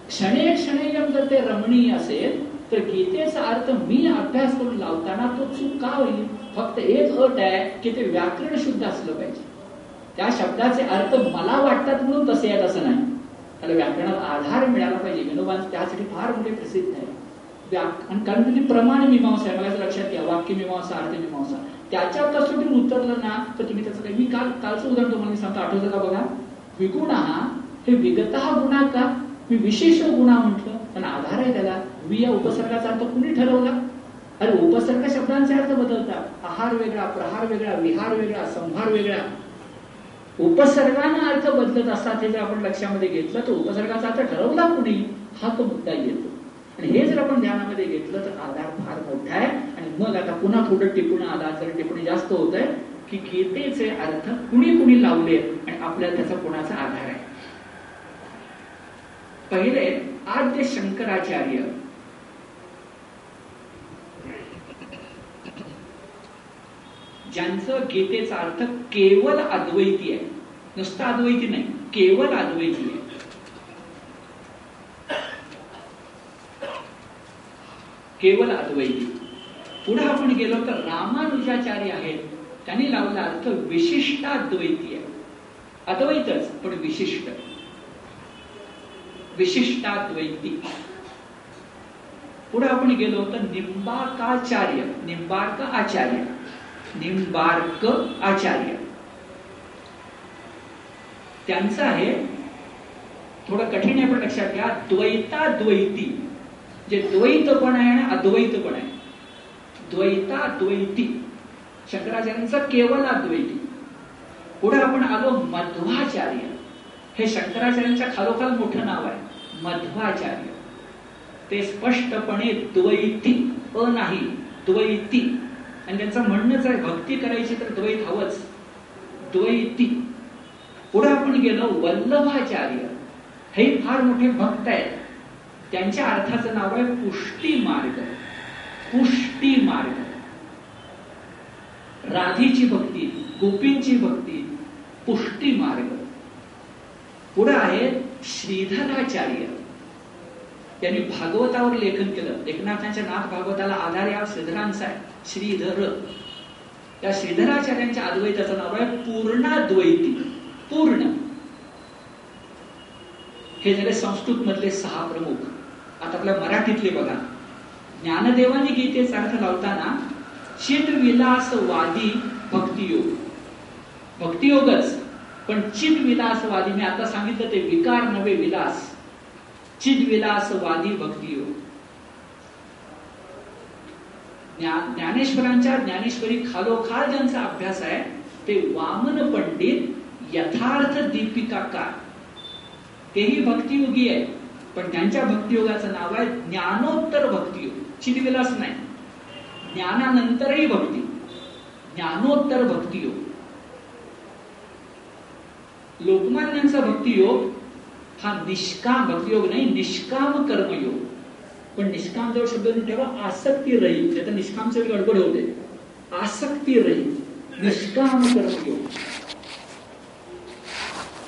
क्षणे क्षणेयम जर ते रमणीय असेल तर गीतेचा अर्थ मी अभ्यास करून लावताना तो चूक का होईल? फक्त एक अट आहे की ते व्याकरण शुद्ध असलं पाहिजे. त्या शब्दाचे अर्थ मला वाटतात म्हणून तसे आहेत असं नाही. त्याला व्याकरणात आधार मिळाला पाहिजे. विनोबांचं त्यासाठी फार मोठे प्रसिद्ध आहे. आणि कारण म्हणजे तुम्ही प्रमाण मीमांसा आहे. मला लक्षात घ्या. वाक्य मीमांसा अर्थ मीमांसा. त्याच्या कसोटी उतरलं ना तर तुम्ही त्याचं काही मी काल कालचं उदाहरण तुम्हाला सांगतो. आठवतं का बघा? विगुण हे विगत गुणा का? मी विशेष गुणा म्हटलं. पण आधार आहे त्याला. वि या उपसर्गाचा अर्थ कुणी ठरवला? अरे उपसर्ग शब्दांचे अर्थ बदलतात. आहार वेगळा प्रहार वेगळा विहार वेगळा संहार वेगळा. उपसर्गानं अर्थ बदलत असतात हे जर आपण लक्षामध्ये घेतलं तर उपसर्गाचा अर्थ ठरवला कुणी? हा तो मुद्दा येतो. आणि हे जर आपण ध्यानामध्ये घेतलं तर आधार फार मोठा आहे. आणि मग आता पुन्हा थोडं टिपून आधार जर टिप्पणी जास्त होत आहे की गीतेचे अर्थ कुणी कुणी लावले आणि आपल्याला त्याचा कुणाचा आधार आहे. पहिले आद्य शंकराचार्य. ज्यांचं गीतेचा अर्थ केवळ अद्वैती आहे. नुसतं अद्वैती नाही केवळ अद्वैती आहे. केवळ अद्वैती. पुढे आपण गेलो तर रामानुजाचार्य आहेत. त्यांनी लावला अर्थ विशिष्टाद्वैती आहे. अद्वैतच पण विशिष्ट. विशिष्टाद्वैती. पुढे आपण गेलो तर निंबाकाचार्य निंबार्क आचार्य निंबार्क आचार्य. त्यांचं आहे थोडं कठीण आहे पण लक्षात घ्या द्वैताद्वैती. जे द्वैत पण आहे आणि अद्वैत पण आहे द्वैताद्वैती शंकराचार्यांचा केवळ अद्वैती. पुढे आपण आलो मध्वाचार्य. हे शंकराचार्यांच्या खालोखाल मोठं नाव आहे. मध्वाचार्य. ते स्पष्टपणे द्वैती. अ नाही द्वैती. आणि त्यांचं म्हणणंच आहे भक्ती करायची तर द्वैत हवंच. द्वैती. पुढे आपण गेलो वल्लभाचार्य. हे फार मोठे भक्त आहेत. त्यांच्या अर्थाचं नाव आहे पुष्टी मार्ग. पुष्टी मार्ग. राधीची भक्ती गोपींची भक्ती पुष्टी मार्ग. पुढे आहे श्रीधराचार्य. त्यांनी भागवतावर लेखन केलं. एकनाथांच्या नाथ भागवताला आधार या श्रीधरांचा आहे. श्रीधर. त्या श्रीधराचार्यांच्या अद्वैताचं नाव आहे पूर्णाद्वैती. पूर्ण. हे झाले संस्कृत मधले सहा प्रमुख. आता आपल्या मराठीतले बघा. ज्ञानदेवाने गीतेचा अर्थ लावताना चित विलासवादी भक्तियोग भक्तियोगच पण चित विलासवादी मी आता सांगितलं ते विकार नवे विलास. चित विलासवादी भक्तियोग ज्ञानेश्वरांच्या ज्ञानेश्वरी खालोखाल ज्यांचा अभ्यास आहे ते वामन पंडित यथार्थ दीपिकाकार तेही भक्तियोगी आहे पण त्यांच्या भक्तियोगाचं नाव आहे ज्ञानोत्तर भक्तियोग. चिरविलास नाही. ज्ञानानंतरही भक्ती. ज्ञानोत्तर भक्तियोग. लोकमान्यांचा भक्तियोग हा निष्काम भक्तियोग नाही निष्काम कर्मयोग. पण निष्काम जवळ शब्द ठेवा आसक्ती रहित. तर निष्कामचे गडबड होते आसक्ती रहित. निष्काम कर्मयोग.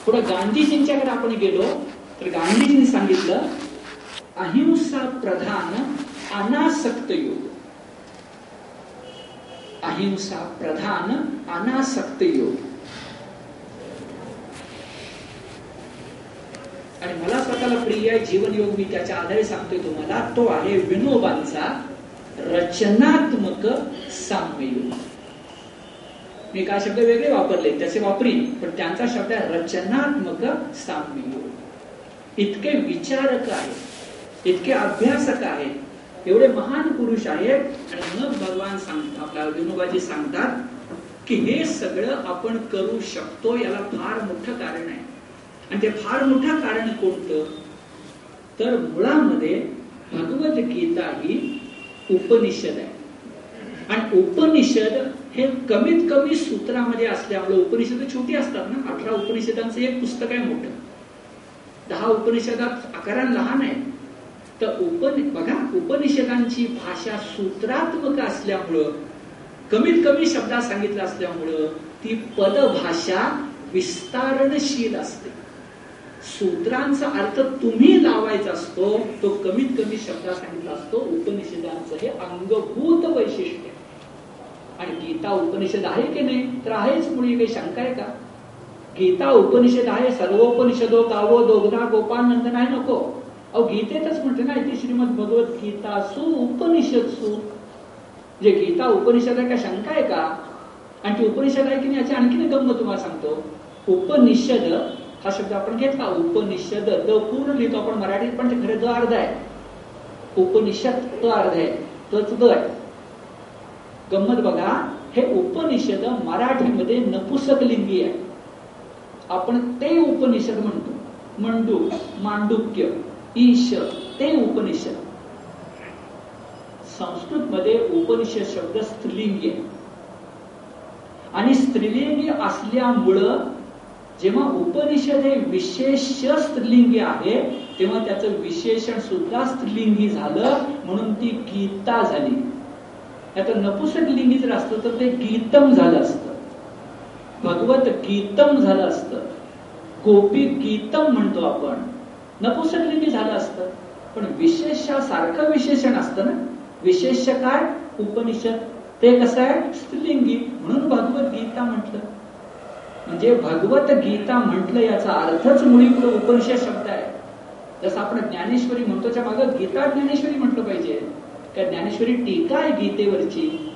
पुढे गांधीजींच्याकडे आपण गेलो. तर गांधीजींनी सांगितलं अहिंसा प्रधान अनासक्त योग. अहिंसा प्रधान अनासक्त योग. आणि मला स्वतःला प्रिय आहे जीवन योग मी त्याच्या आधारे सांगतोय तुम्हाला तो आहे विनोबांचा रचनात्मक साम्ययोग. मी काय शब्द वेगळे वापरले त्याचे वापरीन पण त्यांचा शब्द आहे रचनात्मक साम्ययोग. इतके विचारक आहेत इतके अभ्यासक आहेत एवढे महान पुरुष आहेत. आणि मग भगवान सांगतात आपल्या विनोबाजी सांगतात की हे सगळं आपण करू शकतो याला फार मोठं कारण आहे. आणि ते फार मोठं कारण कोणतं? तर मुळामध्ये गीता ही उपनिषद आहे. आणि उपनिषद हे कमीत कमी सूत्रामध्ये असल्यामुळे उपनिषद छोटी असतात ना अठरा उपनिषदांचं एक पुस्तक आहे मोठं. दहा उपनिषदात आकाराने लहान आहे तर उपन बघा उपनिषदांची भाषा सूत्रात्मक असल्यामुळं कमीत कमी शब्दात सांगितलं असल्यामुळं ती पदभाषा विस्तारणशील असते. सूत्रांचा अर्थ तुम्ही लावायचा असतो तो कमीत कमी शब्दात सांगितला असतो उपनिषदांचं हे अंगभूत वैशिष्ट्य आणि गीता उपनिषद आहे की नाही तर आहेच मुळी काही शंका आहे का? गीता उपनिषद आहे सर्वोपनिषदो गावो दोगदा गोपाल नंदन आहे नको. अहो गीतेतच म्हणते ना इथे श्रीमद भगवत गीता सु उपनिषद सु. जे गीता उपनिषद आहे का शंका आहे का? आणि ती उपनिषद आहे की नाही याची आणखीन गंमत तुम्हाला सांगतो. उपनिषद हा शब्द आपण घेतला उपनिषद द पूर्ण लिहितो आपण मराठीत पण ते खरे द अर्ध आहे. उपनिषद तो अर्ध आहे तोच द आहे. गंमत बघा हे उपनिषद मराठीमध्ये नपुसक लिंगी आहे. आपण ते उपनिषद म्हणतो. मंडू मांडुक्य ईश ते उपनिषद. संस्कृत मध्ये उपनिषद शब्द स्त्रीलिंगी आहे. आणि स्त्रीलिंगी असल्यामुळं जेव्हा उपनिषद हे विशेष स्त्रीलिंगी आहे तेव्हा त्याचं विशेषण सुद्धा स्त्रीलिंगी झालं म्हणून ती गीता झाली. आता नपुसक लिंगी जर असतं तर ते गीतम झालं असतं. भगवत गीतम झालं असतं. गोपी गीतम म्हणतो आपण. नपुसकलिंगी झालं असतं. पण विशेष सारखं विशेषण असतं ना? विशेष काय? उपनिषद. ते कसं आहे? स्त्रीलिंगी म्हणून भगवत गीता म्हटलं. म्हणजे भगवत गीता म्हटलं याचा अर्थच मुळी उपनिषद शब्द आहे. जसं आपण ज्ञानेश्वरी म्हणतो त्या मागं गीता ज्ञानेश्वरी म्हटलं पाहिजे. का ज्ञानेश्वरी टीका आहे गीतेवरची.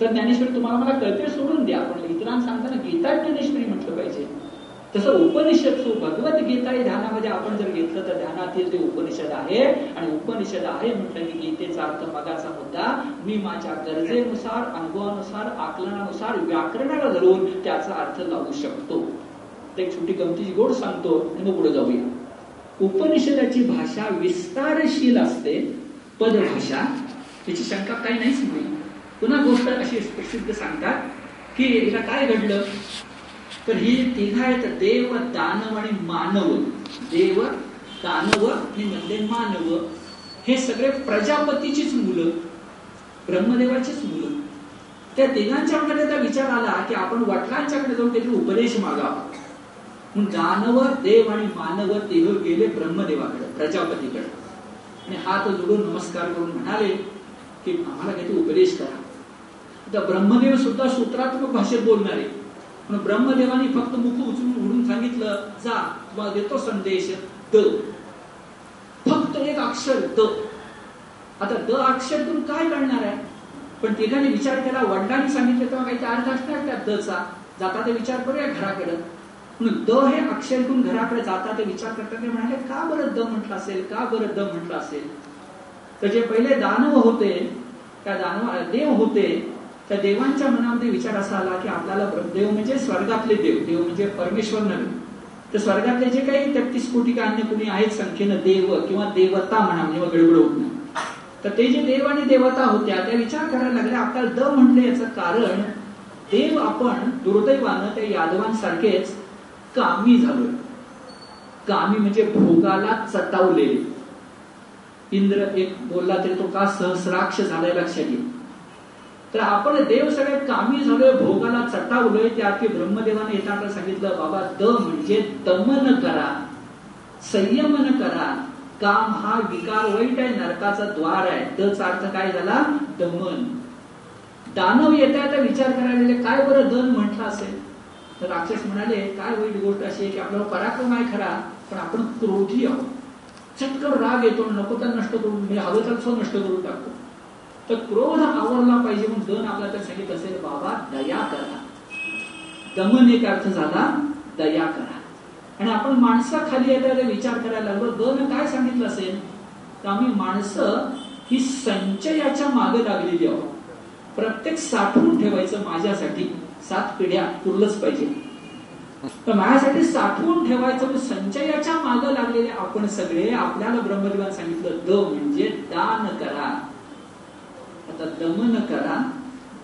तर ज्ञानेश्वरी तुम्हाला मला कळते सोडून द्या. पण इतरांना सांगताना गीता ज्ञानेश्वरी म्हटलं पाहिजे. तसं उपनिषद भगवत गीता ध्यानामध्ये आपण जर घेतलं तर ध्यानातील ते उपनिषद आहे आणि उपनिषद आहे म्हटलं की गीतेचा अर्थ मगाचा मुद्दा मी माझ्या गरजेनुसार अनुभवानुसार आकलनानुसार व्याकरणाला धरून त्याचा अर्थ लावू शकतो. एक छोटी गमतीची गोड सांगतो आणि मग पुढे जाऊया. उपनिषदाची भाषा विस्तारशील असते पदभाषा त्याची शंका काही नाहीच नाही. पुन्हा गोष्ट अशी प्रसिद्ध सांगतात की हिला काय घडलं? तर ही तिघा आहेत देव दानव आणि मानव. देव दानव आणि म्हणजे मानव. हे सगळे प्रजापतीचीच मुलं ब्रह्मदेवाचीच मुलं. त्या तिघांच्या मध्ये त्या विचार आला की आपण वडिलांच्याकडे जाऊन काहीतरी उपदेश मागावा. म्हणून दानव देव आणि मानव तिघ गेले ब्रह्मदेवाकडे प्रजापतीकडे. आणि हात जोडून नमस्कार करून म्हणाले की आम्हाला काहीतरी उपदेश करा. आता ब्रह्मदेव सुद्धा सूत्रात्मक भाषेत बोलणारे. पण ब्रह्मदेवाने फक्त मुख उचलून उडून सांगितलं जा तुम्हाला देतो संदेश द. फक्त एक अक्षर द. आता द अक्षर तुम्ही काय करणार आहे? पण तिघांनी विचार केला वडिलांनी सांगितलं तेव्हा काही अर्थ असणार त्या दचा. जाता ते विचार करूया घराकडे. म्हणून द हे अक्षर घेऊन घराकडे जाता ते विचार करता ते म्हणाले का बरं द म्हटलं असेल? का बरं द म्हटलं असेल? तर जे पहिले दानव होते त्या दानव देव होते त्या देवांच्या मनामध्ये विचार असा आला की आपल्याला देव म्हणजे स्वर्गातले देव देव म्हणजे परमेश्वर नव्हे. तर स्वर्गातले जे काही तेहतीस कोटी का अन्य कुणी आहेत संख्येनं देव किंवा देवता म्हणा म्हणजे गडबड होत नाही. तर ते जे देव आणि देवता होत्या त्या विचार करायला लागल्या आपल्याला द म्हणले याचं कारण देव आपण दुर्दैवानं त्या यादवांसारखेच कामी झालोय. कामी म्हणजे भोगाला चटावलेले. इंद्र एक बोलला तरी तो का सहस्राक्ष झालाय लक्षात येईल तर आपण देव सगळ्यात कामी झालोय भोगाला चटावलोय त्या की ब्रह्मदेवाने येताना सांगितलं बाबा द म्हणजे दमन करा संयमन करा काम हा विकार वाईट आहे नरकाचा द्वार आहे. दचा अर्थ काय झाला? दमन. दानव येता येता विचार करायला काय बरं दन म्हटलं असेल? तर राक्षस म्हणाले काय वाईट गोष्ट अशी आहे की आपल्याला पराक्रम आहे खरा पण आपण क्रोधी आहोत. चटकन राग येतो नको तर नष्ट करून म्हणजे हवं तर नष्ट करून टाकतो. तर क्रोध आवरला पाहिजे म्हणून दन आपल्याला तर सांगित असेल बाबा दया करा. दमन एक अर्थ झाला दया करा. आणि आपण माणसा खाली येता विचार करायला लागलो दन काय सांगितलं असेल? तर आम्ही माणसं ही संचयाच्या मागे लागलेली आहोत. प्रत्येक साठवून ठेवायचं माझ्यासाठी. सात पिढ्या पुरलंच पाहिजे. तर माझ्यासाठी साठवून ठेवायचं म्हणजे संचयाच्या मागे लागलेले आपण सगळे आपल्याला ब्रह्मदेवान सांगितलं द म्हणजे दान करा. आता दमन करा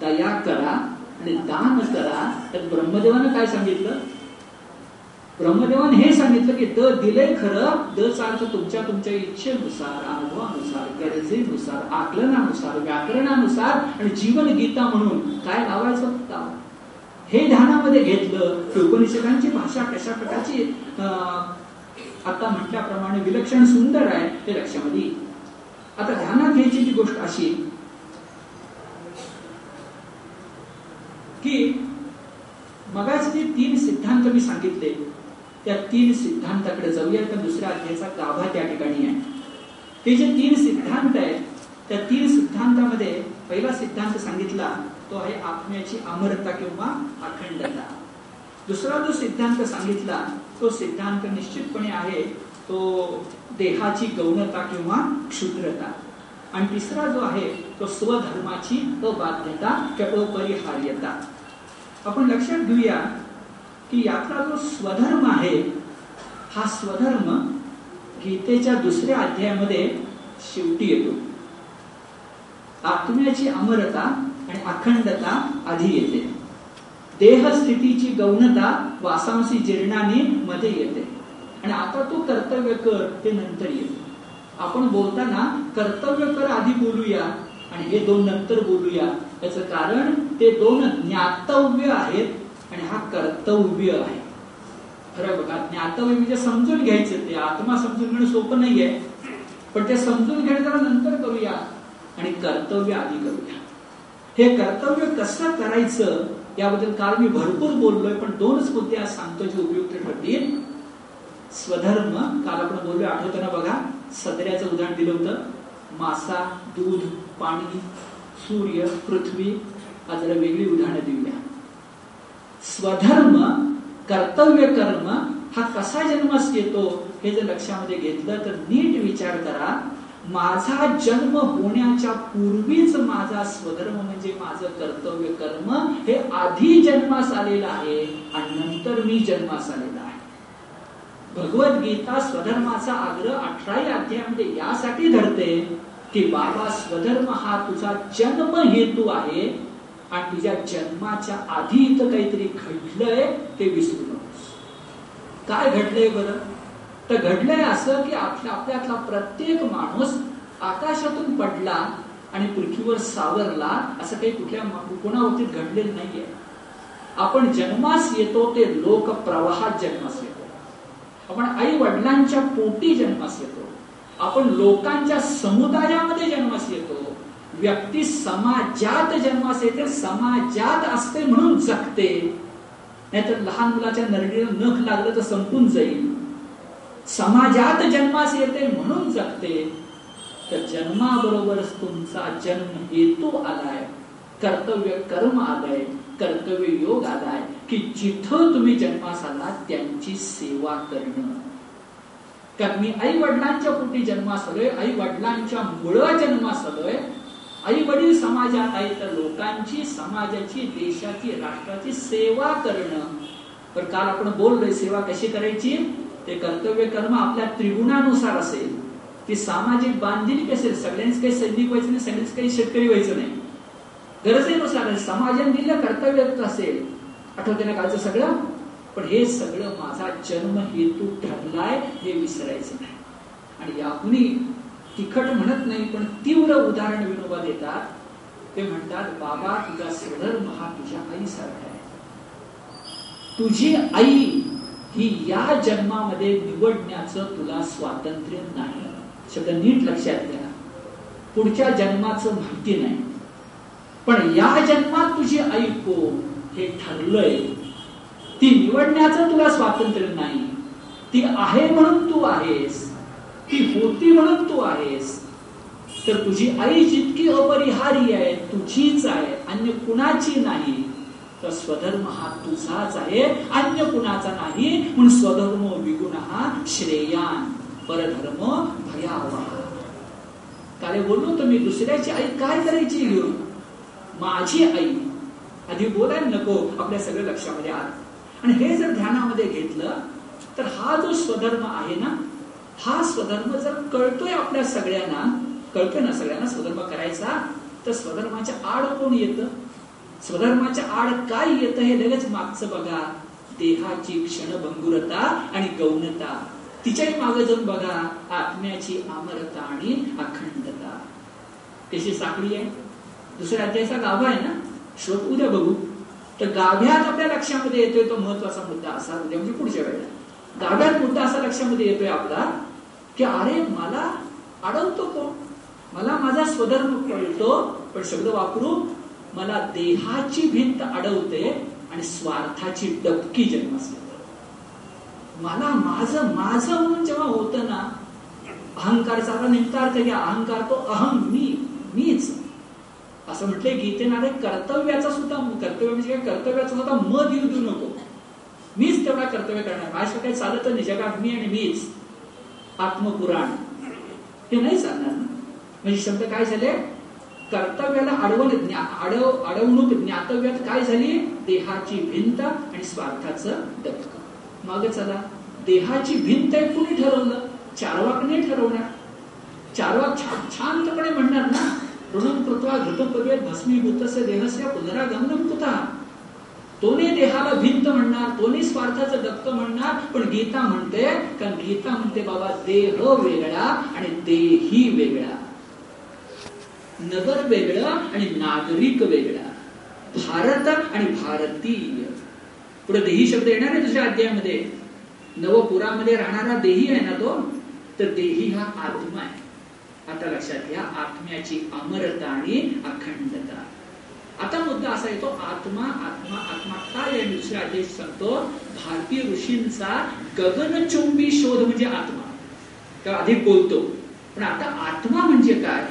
दया करा आणि दान करा. तर ब्रह्मदेवानं काय सांगितलं? ब्रह्मदेवाने हे सांगितलं की द दिले खरं द चालतं तुमच्या तुमच्या इच्छेनुसार अनुभवानुसार गरजेनुसार आकलनानुसार व्याकरणानुसार आणि जीवन गीता म्हणून काय लावायचं हे ध्यानामध्ये घेतलं की उपनिषदांची भाषा कशा प्रकारची आता म्हटल्याप्रमाणे विलक्षण सुंदर आहे ते लक्षामध्ये आता ध्यानात घ्यायची जी गोष्ट अशी की मगाच जे तीन सिद्धांत मी सांगितले त्या तीन सिद्धांताकडे जाऊया तर दुसऱ्या अध्यायाचा गाभा त्या ठिकाणी आहे. ते जे तीन सिद्धांत आहेत त्या तीन सिद्धांतामध्ये पहिला सिद्धांत सांगितला तो आहे आत्म्याची अमरता किंवा अखंडता. दुसरा जो सिद्धांत सांगितला तो सिद्धांत निश्चितपणे आहे तो देहाची गौणता किंवा क्षुद्रता. आणि तिसरा जो आहे तो स्वधर्माची अबाध्यता किंवा अपरिहार्यता. आपण लक्षात घेऊया की यातला जो स्वधर्म आहे हा स्वधर्म गीतेच्या दुसऱ्या अध्यायामध्ये शेवटी येतो. आत्म्याची अमरता आणि अखंडता आधी येते. देहस्थितीची गौणता वासांशी जीर्णाने मध्ये येते. आणि आता तू कर्तव्य कर ते नंतर येते. आपण बोलताना कर्तव्य कर आधी बोलूया आणि हे दोन नंतर बोलूया. याच कारण ते दोन ज्ञातव्य आहेत आणि हा कर्तव्य आहे. खरं बघा ज्ञातव्य म्हणजे समजून घ्यायचं ते आत्मा समजून घेणं सोपं नाहीये. पण ते समजून घेणं जरा नंतर करूया आणि कर्तव्य आधी करूया. हे कर्तव्य कसं करायचं याबद्दल काल मी भरपूर बोललोय पण दोनच मुद्दे आज सांगतो जे उपयुक्त ठरतील. स्वधर्म काल आपण बोललोय आठवताना बघा सदऱ्याचं उदाहरण दिलं होतं. मासा दूध पाणी सूर्य पृथ्वी आज वेगळी उदाहरणं देऊया. स्वधर्म कर्तव्य कर्म हा कसा जन्मास येतो हे जर लक्षामध्ये घेतलं तर नीट विचार करा. माझा जन्म होण्याच्या पूर्वीच माझा स्वधर्म म्हणजे माझं कर्तव्य कर्म हे आधी जन्मास आलेलं आहे आणि नंतर मी जन्मास आलेला आहे. भगवद्गीता स्वधर्माचा आग्रह अठराही अध्यायामध्ये यासाठी धरते. की बाबा स्वधर्म हा तुझा जन्म हेतू आहे आणि तुझ्या जन्माच्या आधी इथं काहीतरी घडलंय ते विसरू नकोस. काय घडलंय बरं? तर घडलंय असं की आपल्या आपल्यातला प्रत्येक माणूस आकाशातून पडला आणि पृथ्वीवर सावरला असं काही कुठल्या कोणावरती घडलेलं नाहीये. आपण जन्मास येतो ते लोक प्रवाहात जन्मास येतो. आपण आई वडिलांच्या पोटी जन्मास येतो. आपण लोकांच्या समुदायामध्ये जन्मास येतो. व्यक्ती समाजात जन्मास येते समाजात असते म्हणून जगते. नाहीतर लहान मुलाच्या नरडीला नख लागलं तर संपून जाईल. समाजात जन्मास येते म्हणून जगते. तर जन्माबरोबरच तुमचा जन्म हेतू आलाय कर्तव्य कर्म आलाय कर्तव्य योग आलाय की जिथं तुम्ही जन्मास आला त्यांची सेवा करणं. कारण मी आई वडिलांच्या पोटी जन्मासलोय आई वडिलांच्या मुळ जन्मासलोय. आई वडील समाजात आहे तर लोकांची समाजाची देशाची राष्ट्राची सेवा करणं. पण काल आपण बोललोय सेवा कशी करायची? ते कर्तव्य कर्म आपल्या त्रिगुणानुसार असेल. ती सामाजिक बांधिलकी असेल? सगळ्यांच काही सैनिक व्हायचं नाही सगळ्यांच काही शेतकरी व्हायचं नाही. गरजेनुसार समाजाने दिलं कर्तव्य असेल. आठवते ना कालचं सगळं? पण हे सगळं माझा जन्म हेतू ठरलाय हे विसरायचं नाही. आणि याहुनी तिखट म्हणत नाही पण तीव्र उदाहरण विनोबा देतात. ते म्हणतात बाबा तुझा स्वधर्म हा तुझ्या आईसारखा आहे. तुझी आई ही या जन्मामध्ये निवडण्याचं तुला स्वातंत्र्य नाही. शब्द नीट लक्षात घ्या. पुढच्या जन्माचं माहिती नाही. पण या जन्मात तुझी आई कोण हे ठरलंय. ती निवडण्याचं तुला स्वातंत्र्य नाही. ती आहे म्हणून तू आहेस. ती होती म्हणून तू आहेस. तर तुझी आई जितकी अपरिहार्य आहे तुझीच आहे अन्य कुणाची नाही तर स्वधर्म हा तुझाच आहे अन्य कुणाचा नाही. म्हणून स्वधर्म विगुण हा श्रेयान परधर्म भयावा काले बोललो तर मी दुसऱ्याची आई काय करायची? घेऊन माझी आई. आधी बोलायला नको आपल्या सगळ्या लक्षामध्ये आत. आणि हे जर ध्यानामध्ये घेतलं तर हा जो स्वधर्म आहे ना हा स्वधर्म जर कळतोय आपल्या सगळ्यांना कळतोय ना सगळ्यांना स्वधर्म करायचा तर स्वधर्माच्या आड कोण येतं? स्वधर्माच्या आड काय येतं हे लगेच मागचं बघा. देहाची क्षणभंगुरता आणि गौणता. तिच्याही मागे जाऊन बघा. आत्म्याची अमरता आणि अखंडता. कशी साखळी आहे? दुसऱ्या अध्यायाचा गाभा आहे ना? श्लोक उद्या बघू. तर गाभ्यात आपल्या लक्षामध्ये येतोय तो महत्त्वाचा मुद्दा असा उद्या म्हणजे पुढच्या वेळेला. गाभ्यात मुद्दा असा लक्षामध्ये येतोय आपला की अरे मला अडवतो कोण? मला माझा स्वधर्म कळतो पण शब्द वापरू मला देहाची भिंत अडवते आणि स्वार्थाची डबकी जन्मास मला माझं माझं म्हणून जेव्हा होतं ना अहंकारचा निमित्तार्थ घ्या अहंकार तो अहम मी मीच. असं म्हटलंय गीतेनारे कर्तव्याचा सुद्धा कर्तव्य म्हणजे काय कर्तव्याचा सुद्धा मत येऊ देऊ नको. मीच तेवढा कर्तव्य करणार. माझ्या काही चालत नाही. जगात मी आणि मीच. आत्मपुराण. हे नाही चालणार. म्हणजे शब्द काय झाले? कर्तव्याला अडवण अडव अडवणूक ज्ञातव्यात काय झाली? देहाची भिंत आणि स्वार्थाचं डबक मग चला. देहाची भिंत आहे कुणी ठरवलं? चारवाकने ठरवणार. चारवाक छान शांतपणे म्हणणार ना? ऋणम कृत्वा घृतपवे भस्मीभूतस्य देहस्य पुनरागमनम कुतः? तोने देहाला भिंत म्हणणार तोने स्वार्थाचं दत्त म्हणणार पण गीता म्हणते कारण गीता म्हणते बाबा देह वेगळा आणि देही वेगळा. नगर वेगळं आणि नागरिक वेगळा. भारत आणि भारतीय. पुढे देही शब्द येणार आहे दुसऱ्या अध्यायामध्ये. नवपुरामध्ये राहणारा देही आहे ना तो? तर देही हा आत्मा आहे. आता लक्षात घ्या आत्म्याची अमरता आणि अखंडता. आता मुद्दा असा येतो आत्मा आत्मा आत्मा. काय आहे दुसऱ्या आदेश सांगतो भारतीय ऋषींचा गगनचुंबी शोध म्हणजे आत्मा. तेव्हा अधिक बोलतो. पण आता आत्मा म्हणजे काय?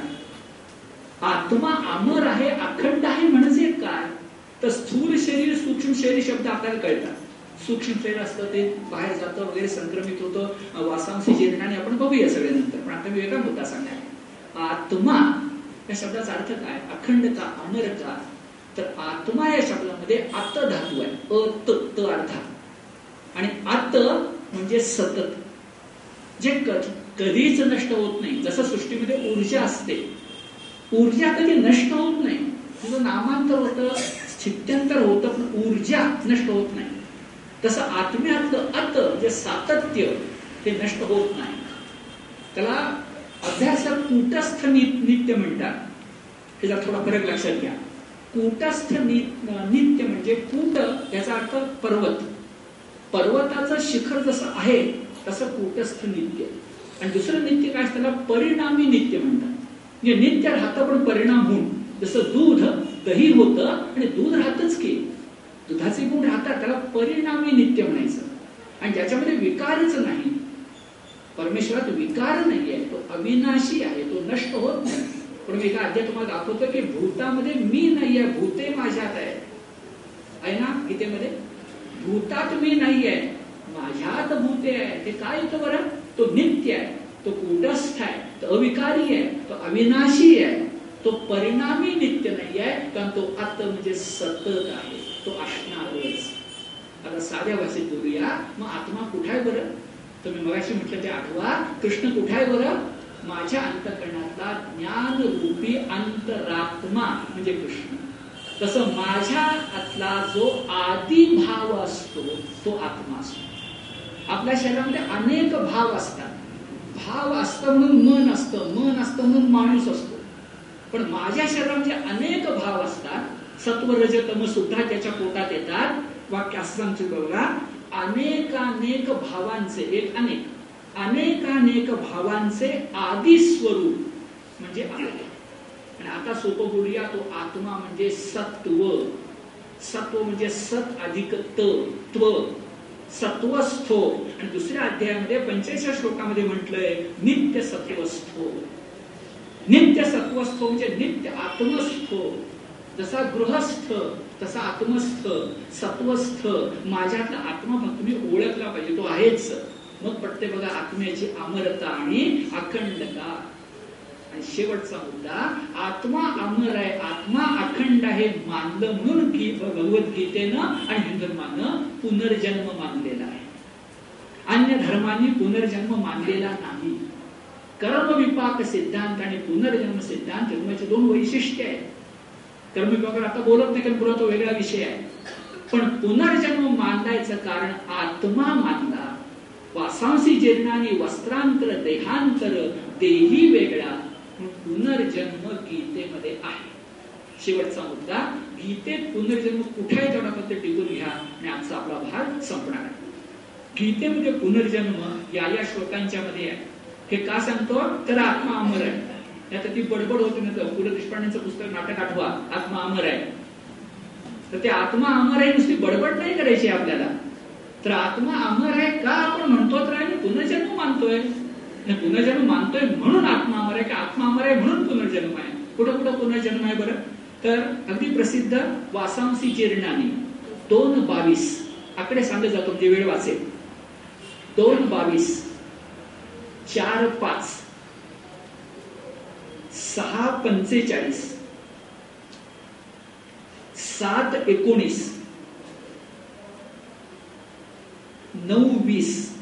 आत्मा अमर आहे अखंड आहे म्हणजे काय? तर स्थूल शरीर सूक्ष्म शरीर शब्द आपल्याला कळतात. सूक्ष्म शरीर असतं ते बाहेर जातं वगैरे संक्रमित होतं. वासांशी जीर्णाने आपण बघूया सगळे नंतर पण आता मी वेगळा मुद्दा सांगणार आत्मा या शब्दाचा अर्थ काय? अखंडता अमरता. तर आत्मा या शब्दामध्ये आत धातू आहे. अत त अर्था. आणि आत म्हणजे सतत. जे कधीच नष्ट होत नाही. जसं सृष्टीमध्ये ऊर्जा असते. ऊर्जा कधी नष्ट होत नाही. तुझं नामांतर होतं स्थित्यंतर होतं पण ऊर्जा नष्ट होत नाही. तसं आत्म्यातलं अत जे सातत्य ते नष्ट होत नाही. त्याला अभ्यास कूटस्थ नित्य म्हणतात. त्याचा थोडा फरक लक्षात घ्या. कूटस्थ नित्य म्हणजे कूट याचा अर्थ पर्वत. पर्वताचं शिखर जसं आहे तसं कूटस्थ नित्य. आणि दुसरं नित्य काय त्याला परिणामी नित्य म्हणतात. म्हणजे नित्य राहतं पण परिणाम होऊन. जसं दूध दही होतं आणि दूध राहतच की. दुधाचे गुण राहतात त्याला परिणामी नित्य म्हणायचं. आणि ज्याच्यामध्ये विकारच नाही. परमेश्वरात विकार नाही आहे तो अविनाशी आहे तो नष्ट होत नाही. पण मी काय अध्याय तुम्हाला दाखवतो की भूतामध्ये मी नाही आहे भूते माझ्यात आहे. आहे ना? गीतेमध्ये? भूतात मी नाही आहे माझ्यात भूते आहे. ते काय येतं बरं? तो नित्य आहे तो कुटस्थ आहे तो अविकारी आहे तो अविनाशी आहे. तो परिणामी नित्य नाही आहे कारण तो आत म्हणजे सतत आहे तो असणारच. आता साध्या भाषेत बोलूया मग आत्मा कुठे आहे बरं? तुम्ही मगाशी म्हटलं ते आठवा. कृष्ण कुठे आहे बरं? माझ्या अंतकरणातला ज्ञान रूपी अंतरात्मा म्हणजे कृष्ण. तसं माझ्या आतला जो आदी भाव असतो तो आत्मा असतो. आपल्या शरीरामध्ये अनेक भाव असतात. भाव असतं म्हणून मन असतं मन असतं म्हणून माणूस असतो. पण माझ्या शरीरामध्ये अनेक भाव असतात. सत्व रजतम सुद्धा त्याच्या पोटात येतात. वाक्य असं सांगतो बघा. अनेकानेक भावांचे एक अनेक अनेकानेक भावांचे आदी स्वरूप म्हणजे आणि आता सोपं बोलूया तो आत्मा म्हणजे सत्व. सत्व म्हणजे सत अधिक तत्व सत्वस्थो. आणि दुसऱ्या अध्यायामध्ये पंचेचाळीस श्लोकामध्ये म्हटलंय नित्य सत्वस्थो. नित्य सत्वस्थो म्हणजे नित्य आत्मस्थो. जसा गृहस्थ तसा आत्मस्थ सत्वस्थ माझ्यातला आत्मा तुम्ही ओळखला पाहिजे तो आहेच. मग पटते बघा आत्म्याची अमरता आणि अखंडता. आणि शेवटचा मुद्दा आत्मा अमर आहे आत्मा अखंड आहे मानलं म्हणून की भगवद्गीतेनं आणि हिंदू धर्मानं पुनर्जन्म मानलेला आहे. अन्य धर्मांनी पुनर्जन्म मानलेला नाही. कर्मविपाक सिद्धांत आणि पुनर्जन्म सिद्धांत धर्माचे दोन वैशिष्ट्य आहेत. कर्म विपाक आता बोलत नाही कारण पुरा तो वेगळा विषय आहे. पण पुनर्जन्म मानलायचं कारण आत्मा मानला. वासांसी जीर्णानी वस्त्रांतर देहांतर देही वेगळा. पुनर्जन्म गीतेमध्ये आहे. शेवटचा मुद्दा गीतेत पुनर्जन्म कुठेही तेवढा फक्त टिकून घ्या आणि आजचा आपला भाग संपणार आहे. गीतेमध्ये पुनर्जन्म या या श्लोकांच्या मध्ये आहे. हे का सांगतो? तर आत्मा अमर आहे. त्यात ती बडबड होती ना पु ल देशपांडेचं पुस्तक नाटक आठवा आत्मा अमर आहे. तर ते आत्मा अमर आहे नुसती बडबड नाही करायची आपल्याला. तर आत्मा अमर आहे का आपण म्हणतो तर आहे पुनर्जन्म मानतोय. नाही, पुनर्जन्म मानतोय म्हणून आत्मा अमर आहे का आत्मा अमर आहे म्हणून पुनर्जन्म आहे? कुठं कुठं पुनर्जन्म आहे बरं? तर अगदी प्रसिद्ध वासांसी चिरणानी दोन बावीस. आकडे सांगत जातो म्हणजे वेळ वाचेल. दोन बावीस चार पाच. सहा पंचेचाळीस. सात एकोणीस. नऊ वीस.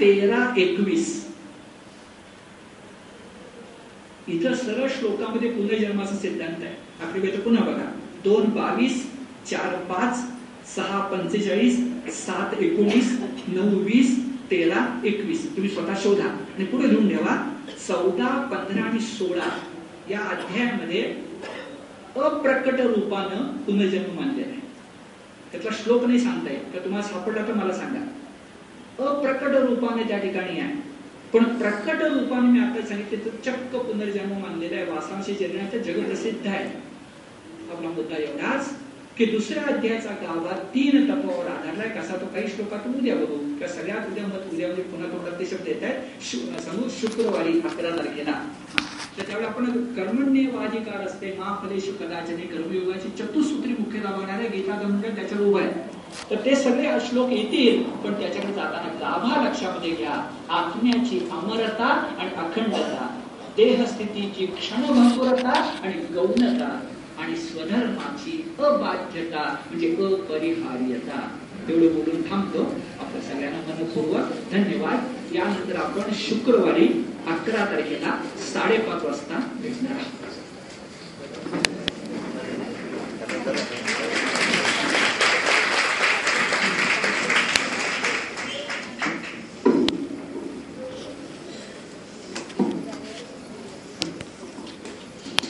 तेरा एकवीस. इथं सरळ श्लोकामध्ये पुनर्जन्माचा सिद्धांत आहे. आपली वेळ पुन्हा बघा. दोन बावीस चार पाच सहा पंचेचाळीस सात एकोणीस नऊ वीस तेरा एकवीस. तुम्ही स्वतः शोधा. आणि पुढे लिहून ठेवा. चौदा पंधरा आणि सोळा या अध्यायामध्ये अप्रकट रूपानं पुनर्जन्म मानलेला आहे. त्यातला श्लोक नाही सांगता येत. तर तुम्हाला सापडला तर मला सांगा. अप्रकट रूपाने त्या ठिकाणी आहे. पण प्रकट रूपाने मी आता सांगितले तर चक्क पुनर्जन्म मानलेला आहे. वासांशी जगण्याचं जगप्रसिद्ध आहे. आपला मुद्दा एवढाच. की दुसऱ्या अध्यायाचा गाभा तीन तत्वावर आधारलाय कसा तो काही श्लोकातून उद्या बघू. किंवा सगळ्यात उद्या मत उद्या म्हणजे पुन्हा तोंडात ते शब्द येत आहेत. सांगू शुक्रवारी अकरा तारखेला. तर त्यावेळी आपण कर्मण्यवाधिकार असते महाफलेशु कदाचने कर्मयोगाची चतुसूत्री मुख्य दाबवणाऱ्या गीता गंभीर त्याच्यावर उभं आहे. तर ते सगळे श्लोक येतील पण त्याच्याकडे जाताना गाभा लक्षामध्ये घ्या. आत्म्याची अमरता आणि अखंडता. देहस्थितीची क्षणभंगुरता आणि गौणता. आणि स्वधर्माची अबाध्यता म्हणजे अपरिहार्यता. तेवढं बोलून थांबतो. आपण सगळ्यांना मनपूर्वक धन्यवाद. यानंतर आपण शुक्रवारी अकरा तारखेला साडेपाच वाजता भेटणार आहोत.